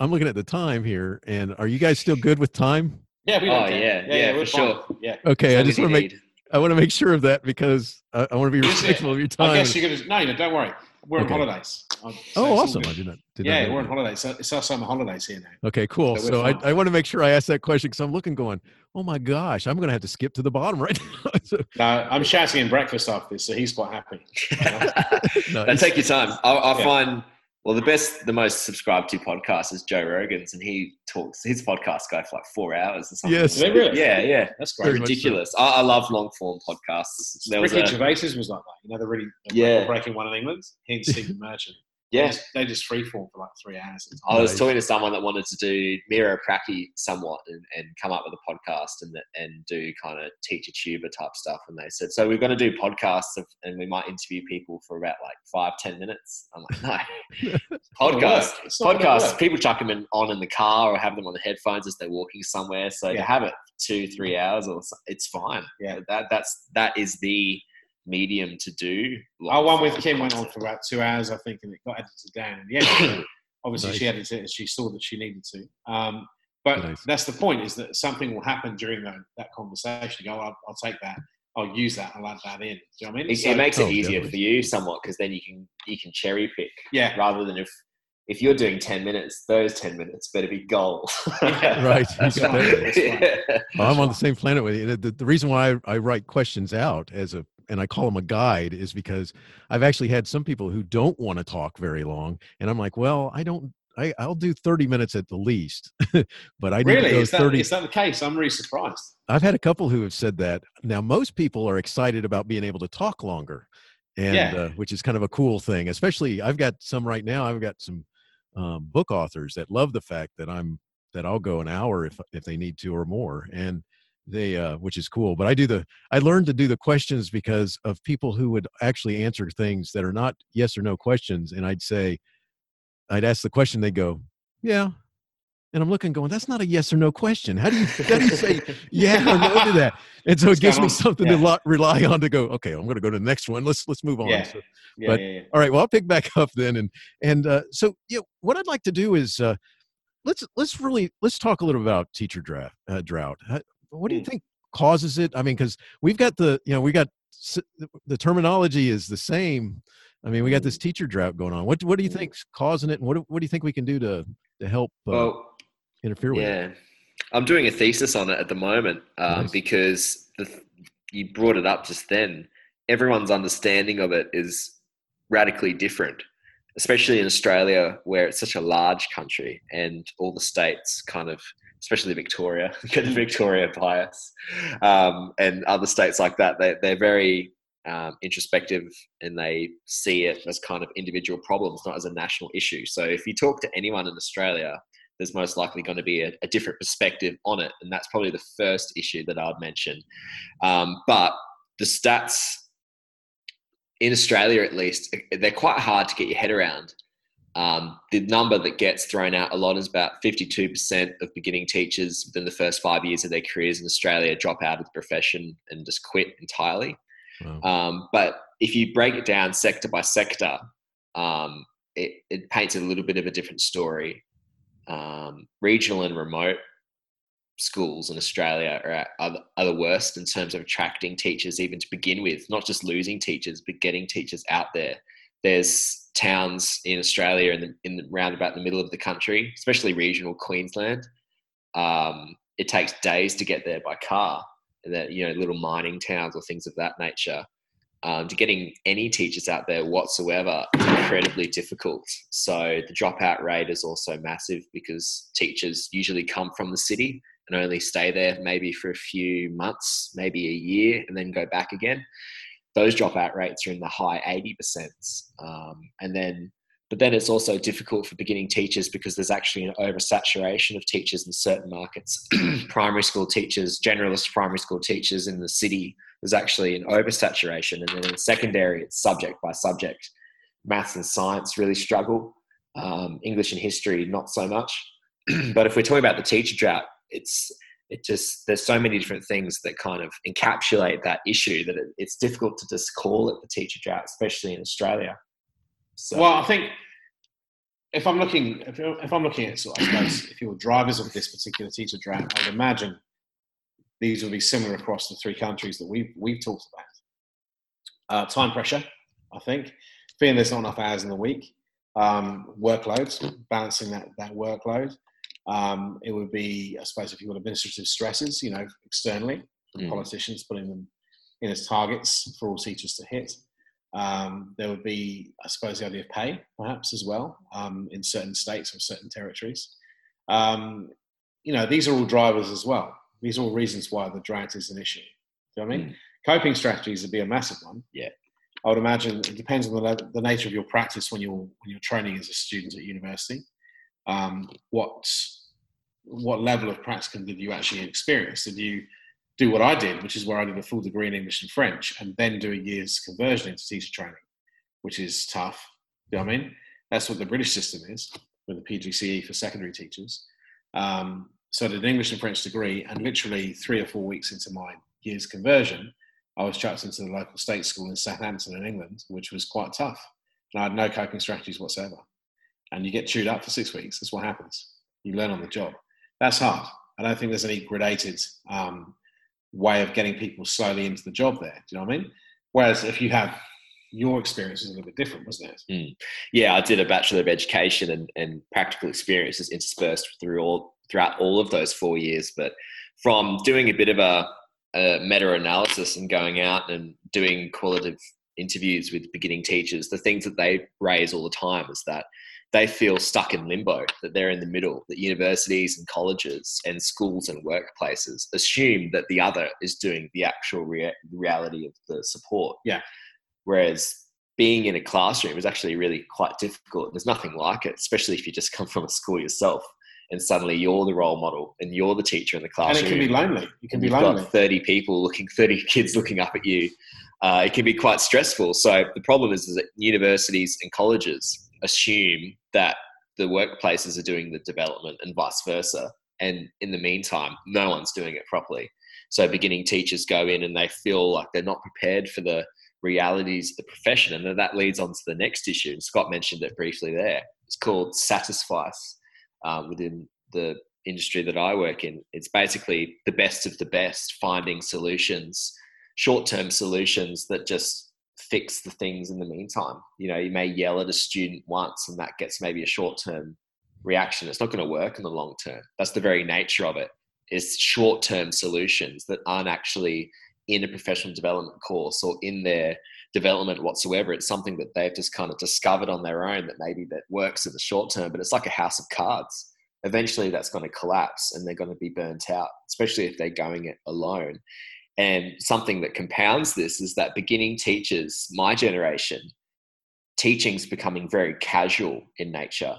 I'm looking at the time here. And are you guys still good with time? Yeah, we don't Oh, care. yeah, yeah, we're for fine. sure. Yeah. Okay, As I just want to make. I want to make sure of that because I, I want to be respectful of your time. I guess you're going to, no, no, don't worry. We're Okay. on holidays. So oh, awesome! good. I did not. Did Yeah, know we're on that. holidays. So it's our summer holidays here now. Okay, cool. So So I. I want to make sure I ask that question because I'm looking, going, oh my gosh, I'm going to have to skip to the bottom right now. So, No, I'm shouting in breakfast after this, so he's quite happy. Now, nice. take your time. I, I Yeah. find well the best, the most subscribed to podcast is Joe Rogan's, and he talks. His podcast go for like four hours or something. Yes. Really? Yeah, yeah. That's Very great. much so. Ridiculous. I, I love long form podcasts. There was Ricky a, Gervais's was like that. You know, the really the Yeah. breaking one in England. He and Stephen Merchant. They yeah. just, they just freeform for like three hours. I was talking to someone that wanted to do mirror pracky somewhat and, and come up with a podcast and and do kind of teacher tuber type stuff. And they said, so we're going to do podcasts of, and we might interview people for about like five, ten minutes. I'm like, no, podcast, work. It's not gonna podcasts. People chuck them in, on in the car or have them on the headphones as they're walking somewhere. So to have it two, three hours, or so- it's fine. Yeah. that that's that is the medium to do. Our one with Kim went on for about two hours, I think, and it got edited down. In the end, obviously Nice. she edited it and she saw that she needed to. Um, but Nice. that's the point: is that something will happen during that, that conversation. You go, I'll, I'll take that. I'll use that. I'll add that in. Do you know what I mean? It, So- it makes it Oh, easier definitely. for you somewhat because then you can you can cherry pick yeah, rather than if if you're doing 10 minutes those 10 minutes better be gold Right. You got that. Yeah. Well, I'm on the same planet with you. The, the, the reason why I, I write questions out as a and I call them a guide is because I've actually had some people who don't want to talk very long, and I'm like, well, I don't. I, I'll do 30 minutes at the least, but I need Really? to go Is that, 30. is that the case? I'm really surprised. I've had a couple who have said that. Now, most people are excited about being able to talk longer, and Yeah. uh, which is kind of a cool thing. Especially, I've got some right now. I've got some um, book authors that love the fact that I'm that I'll go an hour if if they need to or more, and they uh, which is cool. But I do the I learned to do the questions because of people who would actually answer things that are not yes or no questions, and I'd say, I'd ask the question, they go, yeah. And I'm looking, going, that's not a yes or no question. How do you, how do you say yeah or no to that? And so it gives me something Yeah. to lo- rely on to go. Okay, I'm going to go to the next one. Let's let's move on. Yeah. So, Yeah, But- yeah, all right. Well, I'll pick back up then, and and uh, so you know, what I'd like to do is uh, let's let's really let's talk a little about teacher draft uh, drought. What do you Mm. think causes it? I mean, because we've got the you know we got the terminology is the same. I mean, we got this teacher drought going on. What what do you Mm. think's causing it, and what do- what do you think we can do to to help uh, Well, interfere with it? yeah, I'm doing a thesis on it at the moment um, Nice. because the, you brought it up just then. Everyone's understanding of it is radically different, especially in Australia, where it's such a large country and all the states kind of, especially Victoria, get the Victoria bias, um, and other states like that. They, they're very um, introspective and they see it as kind of individual problems, not as a national issue. So if you talk to anyone in Australia, there's most likely going to be a, a different perspective on it, and that's probably the first issue that I'd mention. Um, but the stats in Australia, at least, they're quite hard to get your head around. Um, the number that gets thrown out a lot is about 52% of beginning teachers within the first five years of their careers in Australia drop out of the profession and just quit entirely. Wow. Um, but if you break it down sector by sector, um, it, it paints a little bit of a different story. Um, regional and remote schools in Australia are, are, the, are the worst in terms of attracting teachers, even to begin with, not just losing teachers, but getting teachers out there. There's towns in Australia in the, in the round about the middle of the country, especially regional Queensland. Um, it takes days to get there by car. That you know, little mining towns or things of that nature. Um, to getting any teachers out there whatsoever is incredibly difficult. So the dropout rate is also massive because teachers usually come from the city and only stay there maybe for a few months, maybe a year, and then go back again. Those dropout rates are in the high 80%. Um, and then, but then it's also difficult for beginning teachers because there's actually an oversaturation of teachers in certain markets. primary school teachers, generalist primary school teachers in the city, there's actually an oversaturation. And then in secondary, it's subject by subject. Maths and science really struggle. Um, English and history, not so much. but if we're talking about the teacher drought, it's it just there's so many different things that kind of encapsulate that issue that it, it's difficult to just call it the teacher drought, especially in Australia. So, Well, I think if I'm looking, if, if I'm looking at sort of, I suppose, if you're drivers of this particular teacher drought, I would imagine these will be similar across the three countries that we've we've talked about. Uh, time pressure, I think, feeling there's not enough hours in the week, um, workloads, balancing that that workload. Um, it would be, I suppose, if you want administrative stresses, you know, externally from Mm. politicians putting them in as targets for all teachers to hit. Um, there would be, I suppose, the idea of pay, perhaps as well, um, in certain states or certain territories. Um, you know, these are all drivers as well. These are all reasons why the drought is an issue. Do you know what I mean? Coping strategies would be a massive one. Yeah. I would imagine it depends on the, the nature of your practice when you're when you're training as a student at university. Um, what what level of practicum did you actually experience? Did you do what I did, which is where I did a full degree in English and French, and then do a year's conversion into teacher training, which is tough. Do you know what I mean? That's what the British system is with the PGCE for secondary teachers. Um, so I did an English and French degree, and literally three or four weeks into my year's conversion, I was chucked into the local state school in Southampton in England, which was quite tough. And I had no coping strategies whatsoever. And you get chewed up for six weeks. That's what happens. You learn on the job. That's hard. I don't think there's any gradated um, way of getting people slowly into the job there. Do you know what I mean? Whereas if you have your experience is a little bit different, wasn't it? yeah, I did a bachelor of education and, and practical experiences interspersed through all throughout all of those four years. But from doing a bit of a, a meta analysis and going out and doing qualitative interviews with beginning teachers, the things that they raise all the time is that they feel stuck in limbo, that they're in the middle, that universities and colleges and schools and workplaces assume that the other is doing the actual rea- reality of the support. Yeah. Whereas being in a classroom is actually really quite difficult. There's nothing like it, especially if you just come from a school yourself and suddenly you're the role model and you're the teacher in the classroom. And it can be lonely. You can be lonely. got 30 people looking, 30 kids looking up at you. Uh, it can be quite stressful. So the problem is, is that universities and colleges assume that the workplaces are doing the development and vice versa. And in the meantime, no one's doing it properly. So beginning teachers go in and they feel like they're not prepared for the realities of the profession. And then that leads on to the next issue. And Scott mentioned it briefly there. It's called satisfice um, within the industry that I work in. It's basically the best of the best, finding solutions, short term solutions that just fix the things in the meantime. You know, you may yell at a student once and that gets maybe a short term reaction. It's not going to work in the long term. That's the very nature of it. it. Is short term solutions that aren't actually in a professional development course or in their development whatsoever. It's something that they've just kind of discovered on their own that maybe that works in the short term, but it's like a house of cards. Eventually that's going to collapse and they're going to be burnt out, especially if they're going it alone. And something that compounds this is that beginning teachers, my generation, teaching's becoming very casual in nature.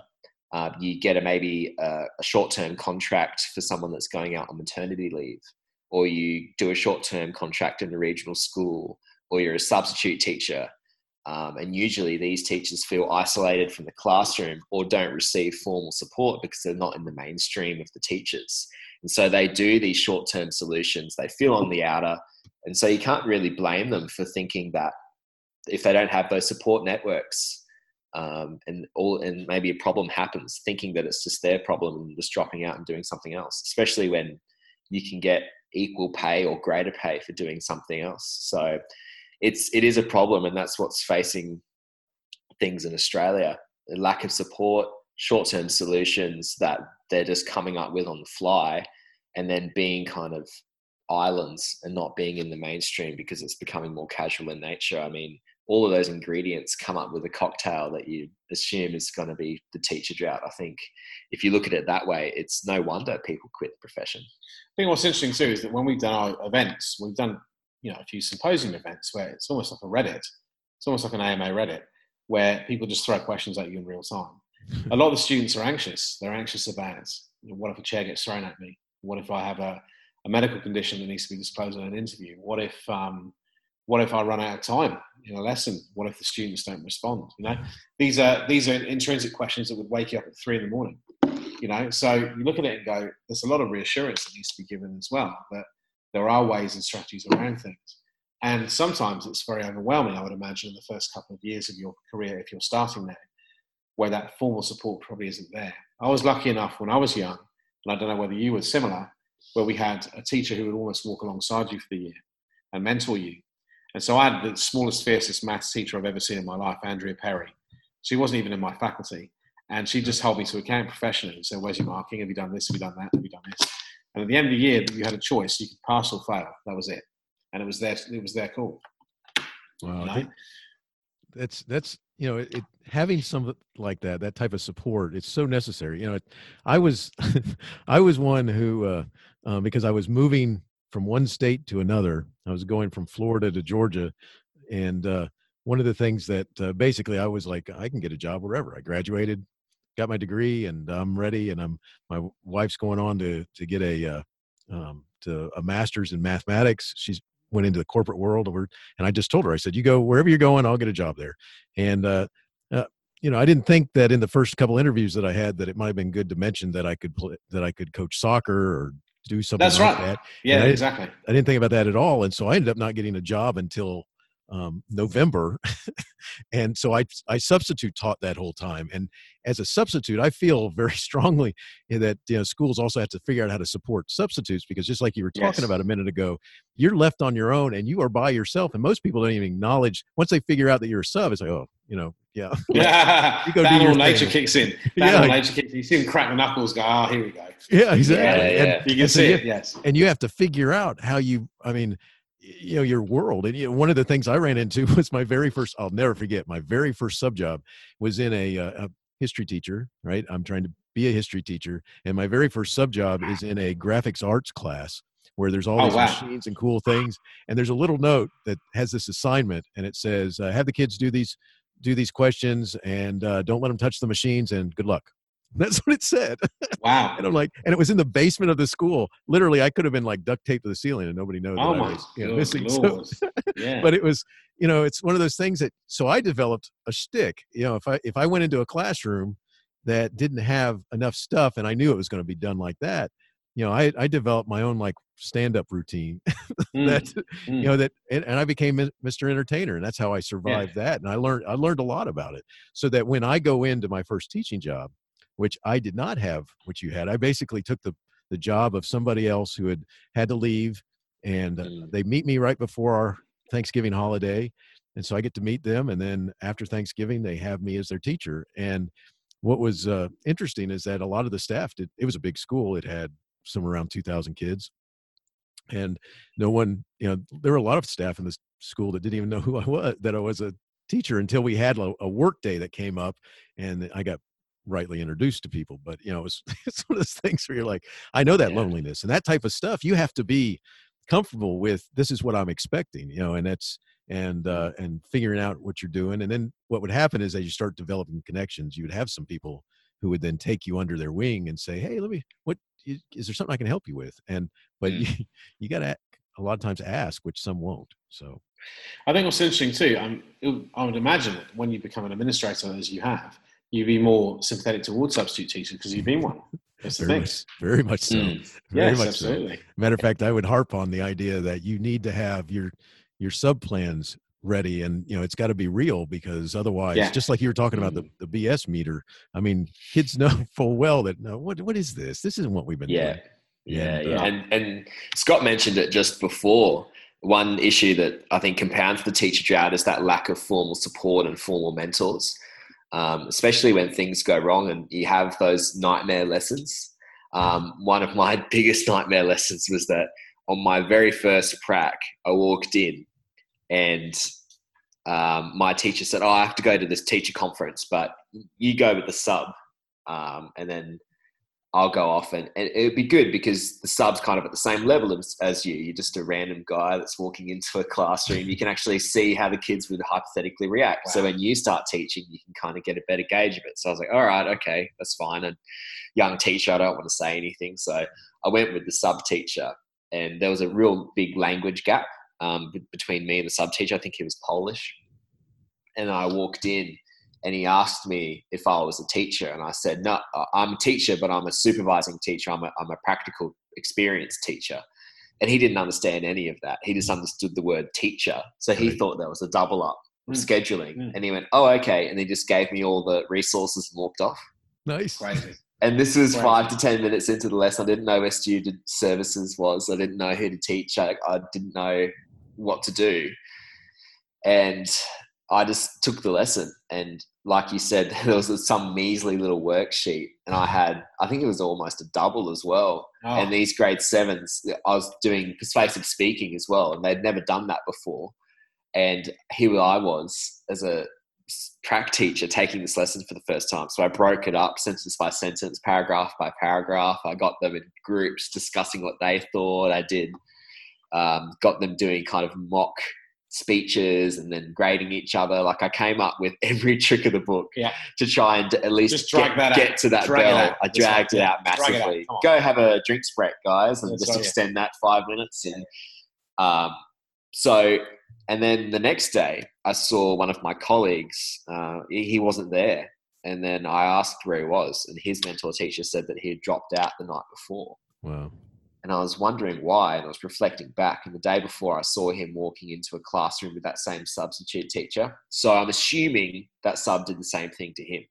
Uh, you get a maybe a, a short-term contract for someone that's going out on maternity leave, or you do a short-term contract in a regional school, or you're a substitute teacher. Um, and usually these teachers feel isolated from the classroom or don't receive formal support because they're not in the mainstream of the teachers. And so they do these short term solutions. They feel on the outer. And so you can't really blame them for thinking that if they don't have those support networks um, and all and maybe a problem happens, thinking that it's just their problem and just dropping out and doing something else, especially when you can get equal pay or greater pay for doing something else. So it's it is a problem and that's what's facing things in Australia. A lack of support, short-term solutions that they're just coming up with on the fly and then being kind of islands and not being in the mainstream because it's becoming more casual in nature. I mean, all of those ingredients come up with a cocktail that you assume is going to be the teacher drought. I think if you look at it that way, it's no wonder people quit the profession. I think what's interesting too is that when we've done our events, we've done you know a few symposium events where it's almost like a Reddit, it's almost like an AMA Reddit, where people just throw questions at you in real time. a lot of the students are anxious. They're anxious about what if a chair gets thrown at me? What if I have a, a medical condition that needs to be disclosed in an interview? What if um, what if I run out of time in a lesson? What if the students don't respond? You know, these are these are intrinsic questions that would wake you up at three in the morning. You know, so you look at it and go, there's a lot of reassurance that needs to be given as well that there are ways and strategies around things. And sometimes it's very overwhelming, I would imagine, in the first couple of years of your career if you're starting there, where that formal support probably isn't there. I was lucky enough when I was young, and I don't know whether you were similar, where we had a teacher who would almost walk alongside you for the year and mentor you and so I had the smallest, fiercest maths teacher I've ever seen in my life, Andrea Perry. She wasn't even in my faculty. And she just held me to account professionally So, Where's your marking? Have you done this? Have you done that? Have you done this? And at the end of the year, you had a choice. You could pass or fail. That was it. And it was their, it was their call. Wow. You know? That's, that's, you know, it, it, having some like that, that type of support, it's so necessary. You know, it, I was, I was one who, uh, um, because I was moving from one state to another. I was going from Florida to Georgia, and uh, one of the things that uh, basically I was like, I can get a job wherever. I graduated, got my degree, and I'm ready. And I'm my wife's going on to to get a uh, um, to a master's in mathematics. She's went into the corporate world over, and I just told her, I said, you go wherever you're going, I'll get a job there. And uh, uh, you know, I didn't think that in the first couple interviews that I had that it might have been good to mention that I could play, that I could coach soccer or do something That's like right. that. Yeah, I exactly. I didn't think about that at all. And so I ended up not getting a job until um, November. and so I, I substitute taught that whole time. And as a substitute, I feel very strongly that you know, schools also have to figure out how to support substitutes because just like you were talking Yes. about a minute ago, you're left on your own and you are by yourself. And most people don't even acknowledge once they figure out that you're a sub, it's like, oh, you know, yeah. Yeah, You go do that your all nature thing. kicks in. That Yeah. nature kicks in. You see them crack the knuckles, go, oh, here we go. yeah, exactly. Yeah, And- You can And so see you- it, yes. and you have to figure out how you i mean you know your world and you know, one of the things i ran into was my very first i'll never forget my very first sub job was in a, uh, a history teacher right i'm trying to be a history teacher and my very first sub job is in a graphics arts class where there's all Oh, these wow. machines and cool things and there's a little note that has this assignment and it says uh, have the kids do these do these questions and uh, don't let them touch the machines and good luck that's what it said Wow. and I'm like, and it was in the basement of the school. Literally, I could have been like duct taped to the ceiling and nobody knows Oh that I was you know, missing. So. Yeah. but it was, you know, it's one of those things that. So I developed a shtick. You know, if I if I went into a classroom that didn't have enough stuff, and I knew it was going to be done like that, you know, I I developed my own like stand up routine Mm, that mm. you know that and, and i became mr entertainer and that's how i survived that and i learned i learned a lot about it so that when i go into my first teaching job which i did not have which you had i basically took the the job of somebody else who had had to leave and uh, Mm. they meet me right before our thanksgiving holiday and so i get to meet them and then after thanksgiving they have me as their teacher and what was uh, interesting is that a lot of the staff did. It was a big school. It had somewhere around two thousand kids, and no one, you know, there were a lot of staff in this school that didn't even know who I was, that I was a teacher until we had a, a work day that came up, and I got rightly introduced to people. But you know, it's, it's one of those things where you're like, I know that Yeah. loneliness and that type of stuff. You have to be comfortable with this is what I'm expecting, you know, and that's and uh, and figuring out what you're doing. And then what would happen is as you start developing connections, you would have some people who would then take you under their wing and say, "Hey, let me. What is there something I can help you with?" And but Mm. you you got to a lot of times ask, which some won't. So I think what's interesting too, um, it- I would imagine that when you become an administrator, as you have, you'd be more sympathetic towards substitute teachers because you've been one. That's very much, very much so. Mm. Very Yes, much so. absolutely. Matter of fact, I would harp on the idea that you need to have your your sub plans ready, and you know it's got to be real because otherwise, Yeah. just like you were talking about the, the BS meter, I mean, kids know full well that no, what what is this? This isn't what we've been Yeah. doing. Yeah, And, yeah. uh, And and Scott mentioned it just before. One issue that I think compounds the teacher drought is that lack of formal support and formal mentors, um, especially when things go wrong and you have those nightmare lessons. Um, one of my biggest nightmare lessons was that on my very first prac, I walked in and um, my teacher said, "Oh, I have to go to this teacher conference, but you go with the sub, um, and then I'll go off." And, and it would be good because the sub's kind of at the same level as, as you. You're just a random guy that's walking into a classroom. You can actually see how the kids would hypothetically react. So when you start teaching, you can kind of get a better gauge of it. So I was like, "All right, okay, that's fine." And young teacher, I don't want to say anything, so I went with the sub teacher, and there was a real big language gap um, between me and the sub teacher. I think he was Polish. And I walked in and he asked me if I was a teacher. And I said, No, I- I'm a teacher, but I'm a supervising teacher. I'm a, I'm a practical experience teacher. And he didn't understand any of that. He just understood the word teacher. So he Right. thought there was a double up of Mm. scheduling. Mm. And he went, Oh, okay. And he just gave me all the resources and walked off. nice. Crazy. And this was Right. five to 10 minutes into the lesson. I didn't know where student services was. I didn't know who to teach. I, I didn't know what to do. And I just took the lesson. And like you said, there was some measly little worksheet. And I had, I think it was almost a double as well. Oh, And these grade sevens, I was doing persuasive speaking as well. And they'd never done that before. And here I was as a prac teacher taking this lesson for the first time. So I broke it up sentence by sentence, paragraph by paragraph. I got them in groups discussing what they thought. I did, um, got them doing kind of mock speeches and then grading each other. Like I came up with every trick of the book Yeah. to try and at least Just drag get, that get to that Drag bell. I dragged it out Drag it out. massively. Come on. Go have a drinks break, guys, and That's just right, yeah. extend that five minutes. And um, so, and then the next day, I saw one of my colleagues. Uh, he he wasn't there, and then I asked where he was, and his mentor teacher said that he had dropped out the night before. Wow. And I was wondering why, and I was reflecting back. And the day before, I saw him walking into a classroom with that same substitute teacher. So I'm assuming that sub did the same thing to him,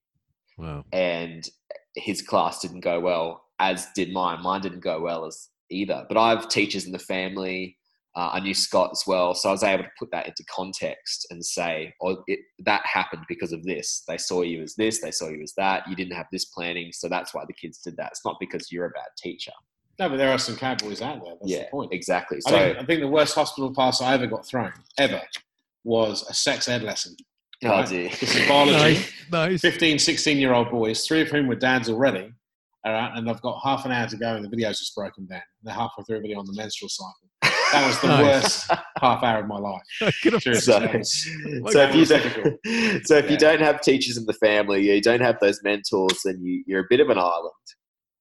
Wow. and his class didn't go well, as did mine. Mine didn't go well as either. But I have teachers in the family. Uh, I knew Scott as well, so I was able to put that into context and say, "Oh, it, that happened because of this. They saw you as this. They saw you as that. You didn't have this planning, so that's why the kids did that. It's not because you're a bad teacher." No, but there are some cowboys out there. That's yeah, the point. exactly. I, So think, I think the worst hospital pass I ever got thrown, ever, was a sex ed lesson. Oh, right? dear. This is biology. Nice. Nice. 15, 16 year old boys, three of whom were dads already. All right, and I've got half an hour to go, and the video's just broken down. They're halfway through a video on the menstrual cycle. That was the Nice. worst half hour of my life. I could have Seriously, So, was- so if you was don't, so if Yeah. you don't have teachers in the family, you don't have those mentors, then you, you're a bit of an island.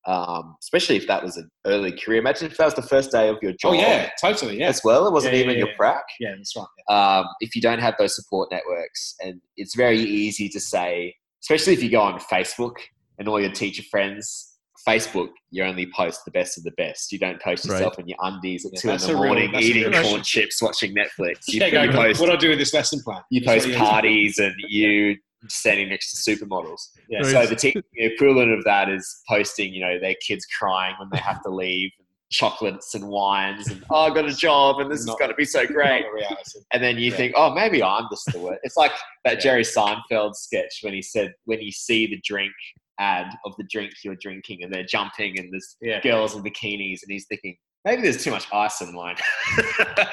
Um, especially if that was an early career. Imagine if that was the first day of your job oh yeah, totally. Yeah, as well. It wasn't Yeah, even yeah, your yeah. prac. yeah, that's right. um, if you don't have those support networks. And it's very easy to say, especially if you go on Facebook and all your teacher friends, Facebook, you only post the best of the best. You don't post Right. yourself in your undies at two in the a real- morning eating corn chips, watching Netflix. You, Yeah, you go, post, what do I do with this lesson plan? you post parties and you standing next to supermodels. Yeah. So the, te- the equivalent of that is posting, you know, their kids crying when they have to leave. chocolates and wines and oh, I got a job and this Not- is going to be so great. And then you Yeah. think, oh, maybe I'm just the worst. It's like that Yeah. Jerry Seinfeld sketch when he said, when you see the drink ad of the drink you're drinking and they're jumping and there's Yeah. girls in bikinis and he's thinking, maybe there's too much ice in mine.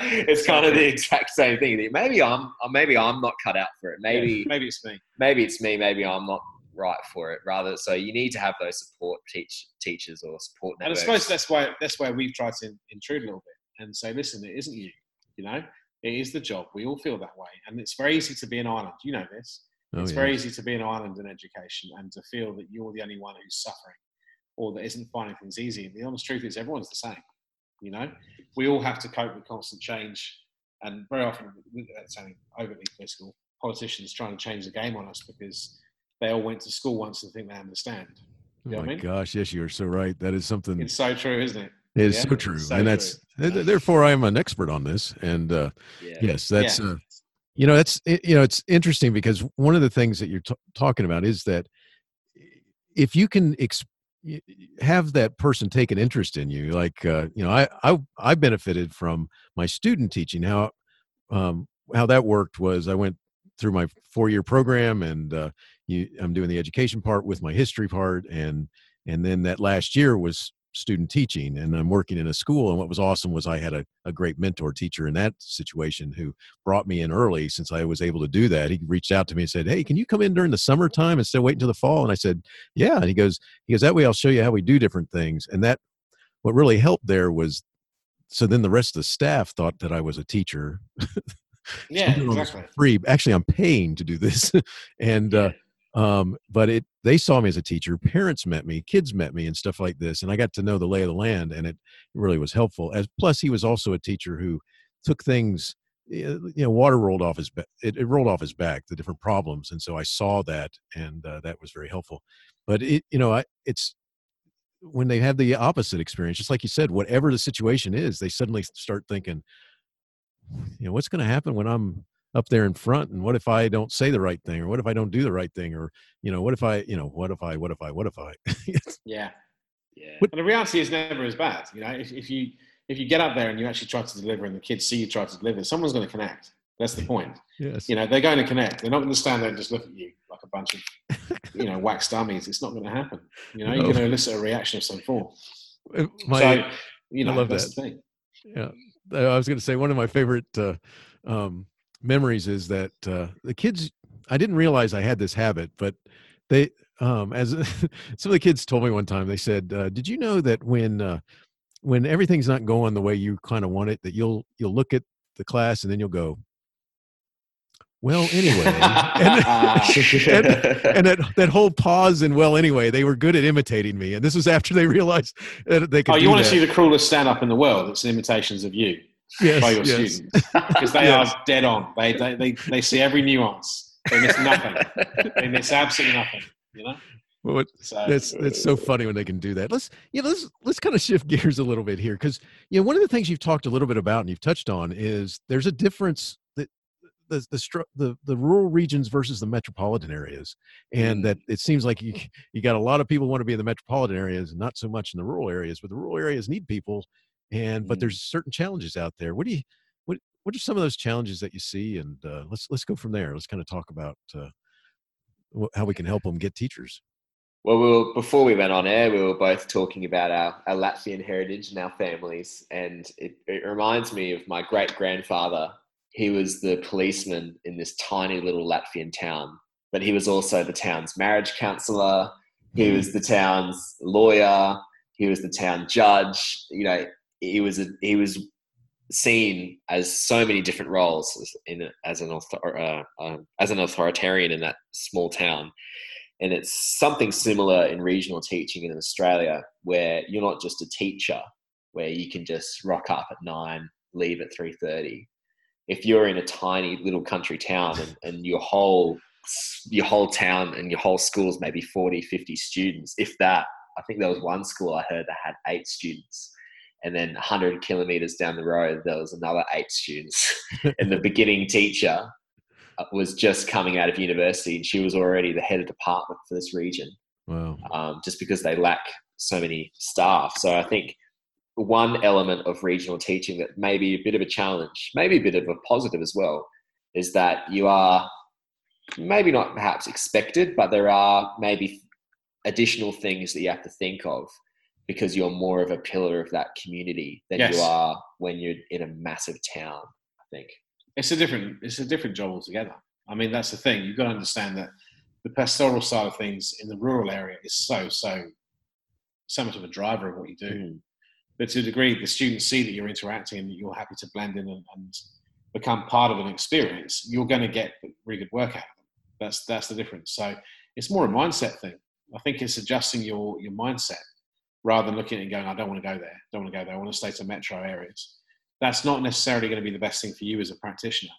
it's kind of the exact same thing. Maybe I'm, maybe I'm not cut out for it. Maybe, Yeah, maybe it's me. maybe it's me. Maybe I'm not right for it. Rather, so you need to have those support teach teachers or support And I suppose that's why that's why we've tried to intrude a little bit and say, listen, it isn't you. You know, it is the job. We all feel that way, and it's very easy to be an island. You know this. Oh, it's yeah. very easy to be an island in education and to feel that you're the only one who's suffering or that isn't finding things easy. And the honest truth is, everyone's the same. You know, we all have to cope with constant change, and very often, without sounding overly political, politicians trying to change the game on us because they all went to school once and think they understand. Oh know what I my mean? gosh, yes, you are so right. That is something. It's so true, isn't it? It is yeah, so true, so and that's true. therefore I am an expert on this. And uh, yeah. yes, that's uh, you know that's you know it's interesting because one of the things that you're t- talking about is that if you can ex- have that person take an interest in you, like uh, you know I I I benefited from my student teaching. How um, how that worked was I went through my four year program and uh, you, I'm doing the education part with my history part and and then that last year was student teaching and i'm working in a school and what was awesome was i had a, a great mentor teacher in that situation who brought me in early since i was able to do that. He reached out to me and said hey can you come in during the summertime instead of waiting until the fall? And i said yeah. And he goes he goes that way i'll show you how we do different things. And that what really helped there was so then the rest of the staff thought that i was a teacher. Yeah, I'm doing all this exactly. free actually i'm paying to do this. And uh um but it they saw me as a teacher parents met me kids met me and stuff like this and i got to know the lay of the land and it really was helpful as plus he was also a teacher who took things eh, you know water rolled off his back it, it rolled off his back the different problems and so i saw that and uh, that was very helpful. But it you know I, it's when they have the opposite experience just like you said whatever the situation is they suddenly start thinking you know what's going to happen when i'm up there in front and what if i don't say the right thing or what if i don't do the right thing or you know what if i you know what if i what if i what if i Yeah. yeah. And the reality is never as bad. You know, if, if you if you get up there and you actually try to deliver and the kids see you try to deliver, someone's going to connect. That's the point. yes You know, they're going to connect. They're not going to stand there and just look at you like a bunch of, you know, wax dummies. It's not going to happen. You know, you're going to elicit a reaction of some form. Uh, my, so, you I know, love that's that. the thing. yeah Uh, i was going to say one of my favorite uh, um, memories is that uh, the kids i didn't realize i had this habit but they um, as some of the kids told me one time they said uh, did you know that when uh, when everything's not going the way you kind of want it that you'll you'll look at the class and then you'll go well anyway and, and, and that that whole pause and well anyway they were good at imitating me and this was after they realized that they could Oh, you want that. to see the cruelest stand up in the world? It's imitations of you yes, by your yes. students because they Yes. are dead on. They, they, they, they see every nuance. They miss nothing. they miss absolutely nothing. You know? Well, what- So, that's that's so funny when they can do that. Let's yeah, let's let's kind of shift gears a little bit here because you know one of the things you've talked a little bit about and you've touched on is there's a difference that the the the, the rural regions versus the metropolitan areas, and mm. that it seems like you you got a lot of people want to be in the metropolitan areas and not so much in the rural areas, but the rural areas need people, and but Mm. there's certain challenges out there. What do you what what are some of those challenges that you see? And uh, let's let's go from there. Let's kind of talk about uh, how we can help them get teachers. Well, we were, before we went on air, we were both talking about our, our Latvian heritage and our families. And it, it reminds me of my great grandfather. He was the policeman in this tiny little Latvian town, but he was also the town's marriage counselor. He was the town's lawyer. He was the town judge. You know, he was a, he was seen as so many different roles as, in as an author, uh, um, as an authoritarian in that small town and it's something similar in regional teaching in Australia, where you're not just a teacher, where you can just rock up at nine, leave at three thirty. If you're in a tiny little country town and, and your whole your whole town and your whole school is maybe 40, 50 students, if that. I think there was one school I heard that had eight students. And then 100 kilometers down the road, there was another eight students. and the beginning teacher was just coming out of university and she was already the head of department for this region Wow. um, just because they lack so many staff. So I think one element of regional teaching that may be a bit of a challenge, maybe a bit of a positive as well, is that you are maybe not perhaps expected, but there are maybe additional things that you have to think of because you're more of a pillar of that community than Yes. you are when you're in a massive town. I think. it's a different it's a different job altogether. I mean, that's the thing. You've got to understand that the pastoral side of things in the rural area is so so so much of a driver of what you do. Mm. But to a degree, the students see that you're interacting and that you're happy to blend in and, and become part of an experience. You're going to get really good work out of them. That's that's the difference. So it's more a mindset thing. I think it's adjusting your your mindset rather than looking at it and going, I don't want to go there. I Don't want to go there. I want to stay to metro areas. That's not necessarily going to be the best thing for you as a practitioner,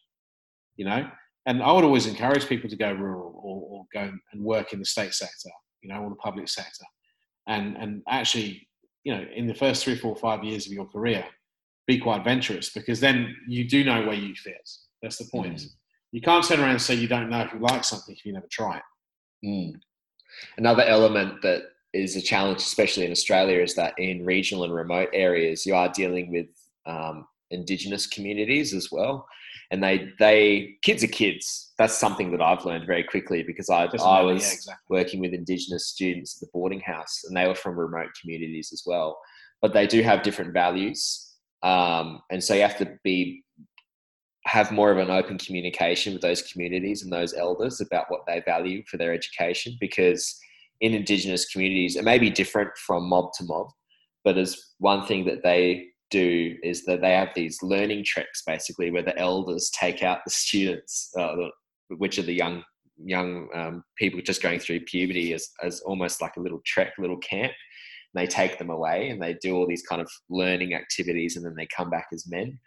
you know. And I would always encourage people to go rural or, or go and work in the state sector, you know, or the public sector, and and actually, you know, in the first three, four, five years of your career, be quite adventurous because then you do know where you fit. That's the point. Mm. You can't turn around and say you don't know if you like something if you never try it. Mm. Another element that is a challenge, especially in Australia, is that in regional and remote areas, you are dealing with um, Indigenous communities as well, and they they kids are kids. That's something that I've learned very quickly because I Doesn't I matter, was yeah, exactly. working with Indigenous students at the boarding house, and they were from remote communities as well. But they do have different values, um, and so you have to be have more of an open communication with those communities and those elders about what they value for their education because in indigenous communities it may be different from mob to mob but as one thing that they do is that they have these learning treks basically where the elders take out the students uh, which are the young young um, people just going through puberty as, as almost like a little trek little camp. And they take them away and they do all these kind of learning activities and then they come back as men.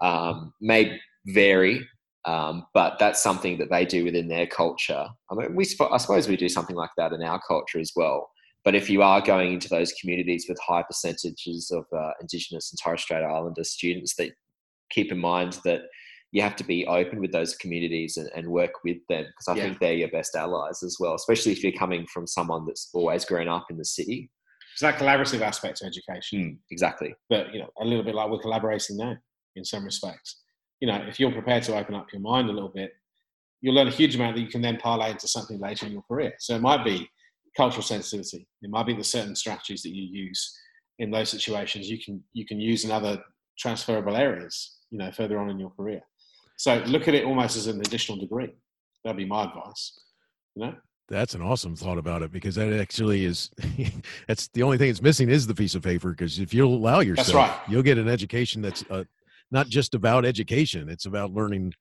Um, may vary, um, but that's something that they do within their culture. I mean, we I suppose we do something like that in our culture as well. But if you are going into those communities with high percentages of uh, Indigenous and Torres Strait Islander students, that keep in mind that you have to be open with those communities and, and work with them because I Yeah. think they're your best allies as well, especially if you're coming from someone that's always grown up in the city. It's that collaborative aspect to education. Mm, exactly. but you know a little bit like we're collaborating now in some respects you know if you're prepared to open up your mind a little bit you'll learn a huge amount that you can then parlay into something later in your career. So it might be cultural sensitivity. It might be the certain strategies that you use in those situations you can you can use in other transferable areas you know further on in your career. So look at it almost as an additional degree. That'd be my advice you know? That's an awesome thought about it because that actually is that's the only thing that's missing is the piece of paper because if you'll allow yourself right. you'll get an education that's uh, not just about education it's about learning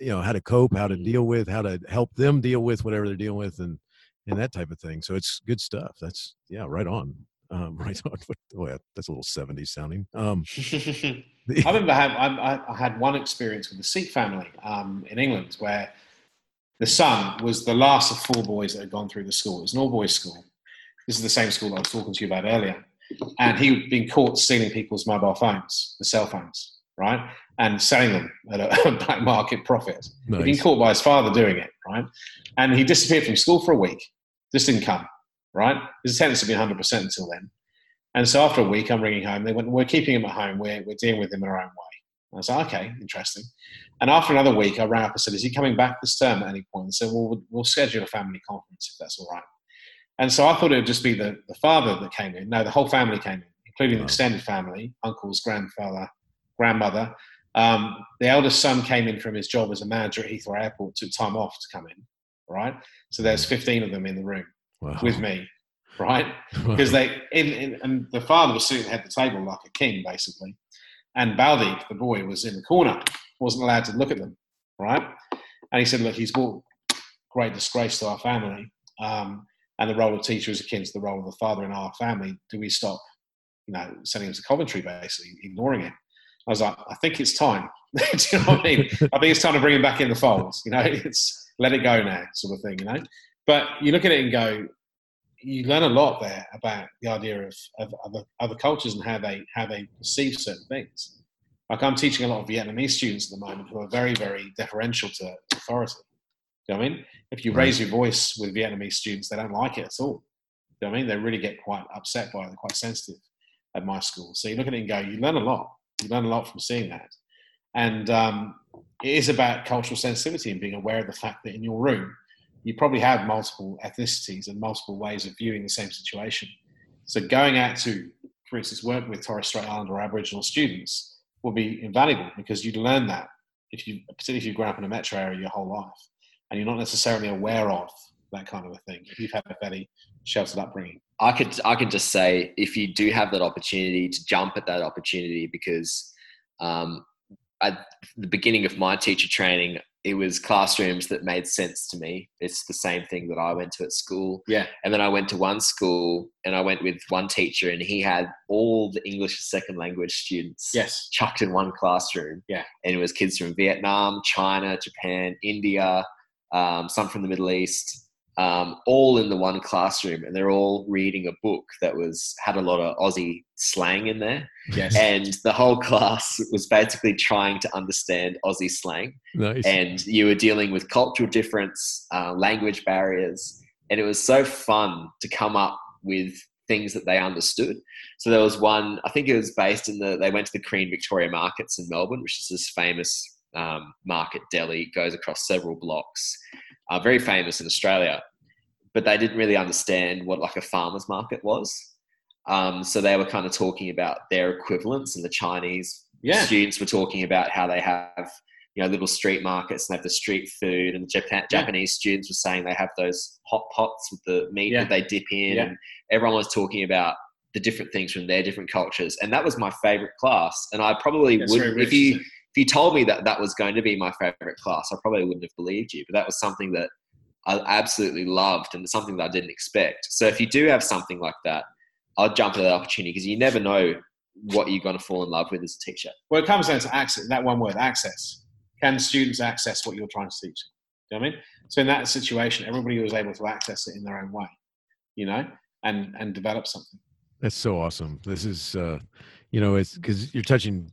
you know how to cope how to deal with how to help them deal with whatever they're dealing with and and that type of thing so it's good stuff that's yeah right on um, right on oh, yeah, that's a little 70s sounding um I remember I, I- had one experience with a Sikh family um, in England where the son was the last of four boys that had gone through the school. It was an all boys school. This is the same school I was talking to you about earlier. And he'd been caught stealing people's mobile phones, the cell phones, right? And selling them at a black market profit. He'd been caught by his father doing it, right? And he disappeared from school for a week. Just didn't come, right? His attendance had been 100% until then. And so after a week, I'm ringing home. They went, We're keeping him at home. We're, we're dealing with him in our own way. I was like, Okay, interesting. And after another week, I rang up and said, Is he coming back this term at any point? And said, Well, we'll, we'll schedule a family conference if that's all right. And so I thought it would just be the, the father that came in. No, the whole family came in, including the extended family uncles, grandfather, grandmother. Um, the eldest son came in from his job as a manager at Heathrow Airport, took time off to come in, right? So there's 15 of them in the room wow. with me, right? because they in, in and the father was sitting at the table like a king basically and Baldeep, the boy was in the corner wasn't allowed to look at them right and he said look he's brought great disgrace to our family um, and the role of teacher is akin to the role of the father in our family do we stop you know sending him to Coventry basically ignoring him I was like I think it's time do you know what I mean I think it's time to bring him back in the fold you know it's let it go now sort of thing you know but you look at it and go you learn a lot there about the idea of, of other, other cultures and how they how they perceive certain things. Like I'm teaching a lot of Vietnamese students at the moment who are very very deferential to authority. Do you know what I mean? If you mm. raise your voice with Vietnamese students, they don't like it at all. Do you know what I mean? They really get quite upset by it. They're quite sensitive. at my school. So you look at it and go, you learn a lot. You learn a lot from seeing that. And um, it is about cultural sensitivity and being aware of the fact that in your room, you probably have multiple ethnicities and multiple ways of viewing the same situation. So going out to, for instance, work with Torres Strait Islander or Aboriginal students will be invaluable because you'd learn that if you, particularly if you grow up in a metro area your whole life, and you're not necessarily aware of that kind of a thing if you've had a fairly sheltered upbringing. I could I could just say if you do have that opportunity to jump at that opportunity because um, at the beginning of my teacher training, it was classrooms that made sense to me. It's the same thing that I went to at school. Yeah. And then I went to one school and I went with one teacher and he had all the English as second language students Yes. chucked in one classroom. Yeah. And it was kids from Vietnam, China, Japan, India, um, some from the Middle East, um, all in the one classroom, and they're all reading a book that was had a lot of Aussie slang in there, Yes. and the whole class was basically trying to understand Aussie slang, Nice. and you were dealing with cultural difference, uh, language barriers, and it was so fun to come up with things that they understood. So there was one, I think it was based in the, they went to the Queen Victoria Markets in Melbourne, which is this famous um, market deli, goes across several blocks, uh, very famous in Australia. But they didn't really understand what like a farmer's market was. Um, so they were kind of talking about their equivalents, and the Chinese Yeah. students were talking about how they have you know little street markets and they have the street food, and the Japan, Yeah. Japanese students were saying they have those hot pots with the meat Yeah. that they dip in, and everyone was talking about the different things from their different cultures, and that was my favorite class. And I probably would, if you isn't it? if you told me that that was going to be my favorite class, I probably wouldn't have believed you. But that was something that I absolutely loved and something that I didn't expect. So if you do have something like that, I'll jump at that opportunity because you never know what you're going to fall in love with as a teacher. Well, it comes down to access. That one word, access. Can students access what you're trying to teach? Do you know what I mean? So in that situation, everybody was able to access it in their own way, you know, and and develop something. That's so awesome. This is, uh, you know, it's because you're touching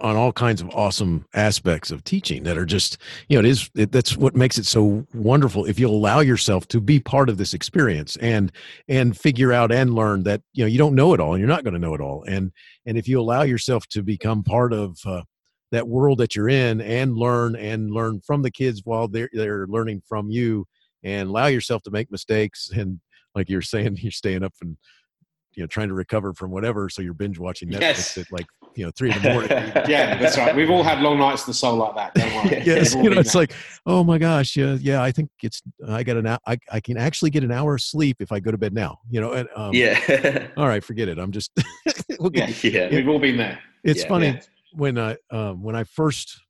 on all kinds of awesome aspects of teaching that are just, you know, it is, it, that's what makes it so wonderful. If you allow yourself to be part of this experience and, and figure out and learn that, you know, you don't know it all and you're not going to know it all. And, and if you allow yourself to become part of, uh, that world that you're in and learn and learn from the kids while they're, they're learning from you and allow yourself to make mistakes and like you're saying you're staying up and you know trying to recover from whatever so you're binge watching netflix Yes. at like you know three in the morning Yeah, that's right. We've all had long nights in the soul like that. Don't worry. yes you know it's there. like oh my gosh yeah yeah i think it's i got an hour I, I can actually get an hour of sleep if i go to bed now you know and um, yeah. all right forget it i'm just get- yeah, yeah. we've all been there. it's Yeah. funny Yeah. when I um, when I first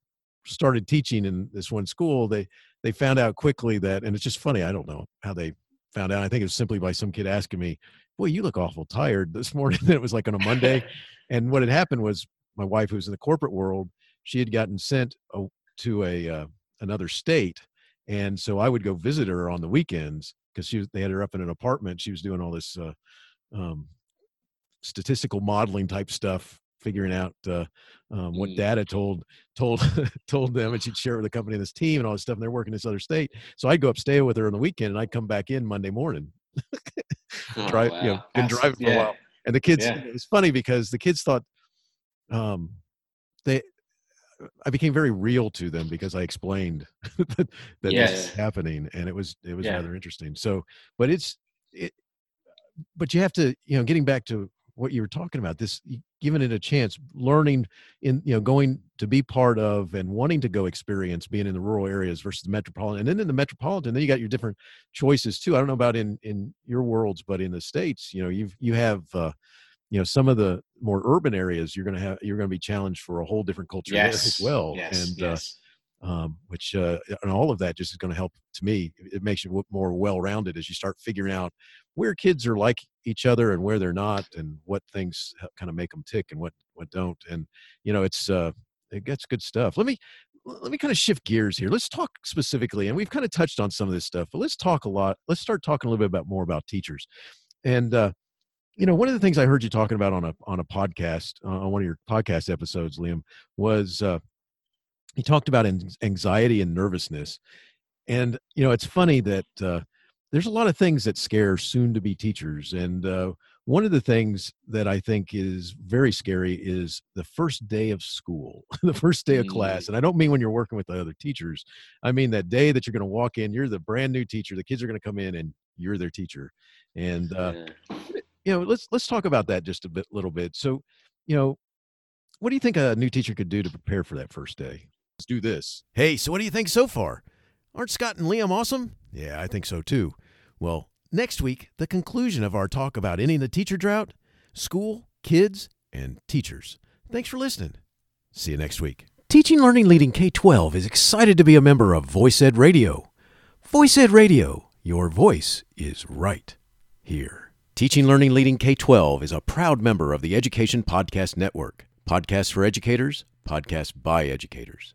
started teaching in this one school, they they found out quickly that, and it's just funny. I don't know how they found out. I think it was simply by some kid asking me, "Boy, you look awful tired this morning." it was like on a Monday, and what had happened was my wife, who was in the corporate world, she had gotten sent a, to a uh, another state, and so I would go visit her on the weekends because she was, they had her up in an apartment. She was doing all this. Uh, um, statistical modeling type stuff figuring out uh, um, what Mm. data told told told them and she'd share it with the company and this team and all this stuff and they're working in this other state so i'd go up stay with her on the weekend and i'd come back in monday morning Oh, drive you know been That's- driving for a while. And the kids Yeah. it was funny because the kids thought um they i became very real to them because i explained that, that this was happening. And it was it was Yeah. rather interesting. So but it's it but you have to you know getting back to what you were talking about this giving it a chance learning in you know going to be part of and wanting to go experience being in the rural areas versus the metropolitan and then in the metropolitan then you got your different choices too i don't know about in in your worlds but in the states you know you've you have uh you know some of the more urban areas you're going to have you're going to be challenged for a whole different culture Yes. as well Yes. and yes. uh um which uh and all of that just is going to help to me it makes you more well-rounded as you start figuring out where kids are like each other and where they're not and what things kind of make them tick and what what don't and you know it's uh it gets good stuff. Let me let me kind of shift gears here. Let's talk specifically and we've kind of touched on some of this stuff but let's talk a lot let's start talking a little bit about more about teachers. And uh you know one of the things i heard you talking about on a on a podcast uh, on one of your podcast episodes liam was uh you talked about anxiety and nervousness. And you know it's funny that uh, there's a lot of things that scare soon to be teachers and uh, one of the things that I think is very scary is the first day of school, the first day of class. Mm. And I don't mean when you're working with the other teachers. I mean that day that you're going to walk in, you're the brand new teacher. The kids are going to come in and you're their teacher. And uh, Yeah. you know, let's let's talk about that just a bit, little bit. So, you know, what do you think a new teacher could do to prepare for that first day? Let's do this. Hey, so what do you think so far? Aren't Scott and Liam awesome? Yeah, I think so too. Well, next week, the conclusion of our talk about ending the teacher drought, school, kids, and teachers. Thanks for listening. See you next week. Teaching Learning Leading K 12 is excited to be a member of Voice Ed Radio. Voice Ed Radio, your voice is right here. Teaching Learning Leading K 12 is a proud member of the Education Podcast Network. Podcasts for educators, podcasts by educators.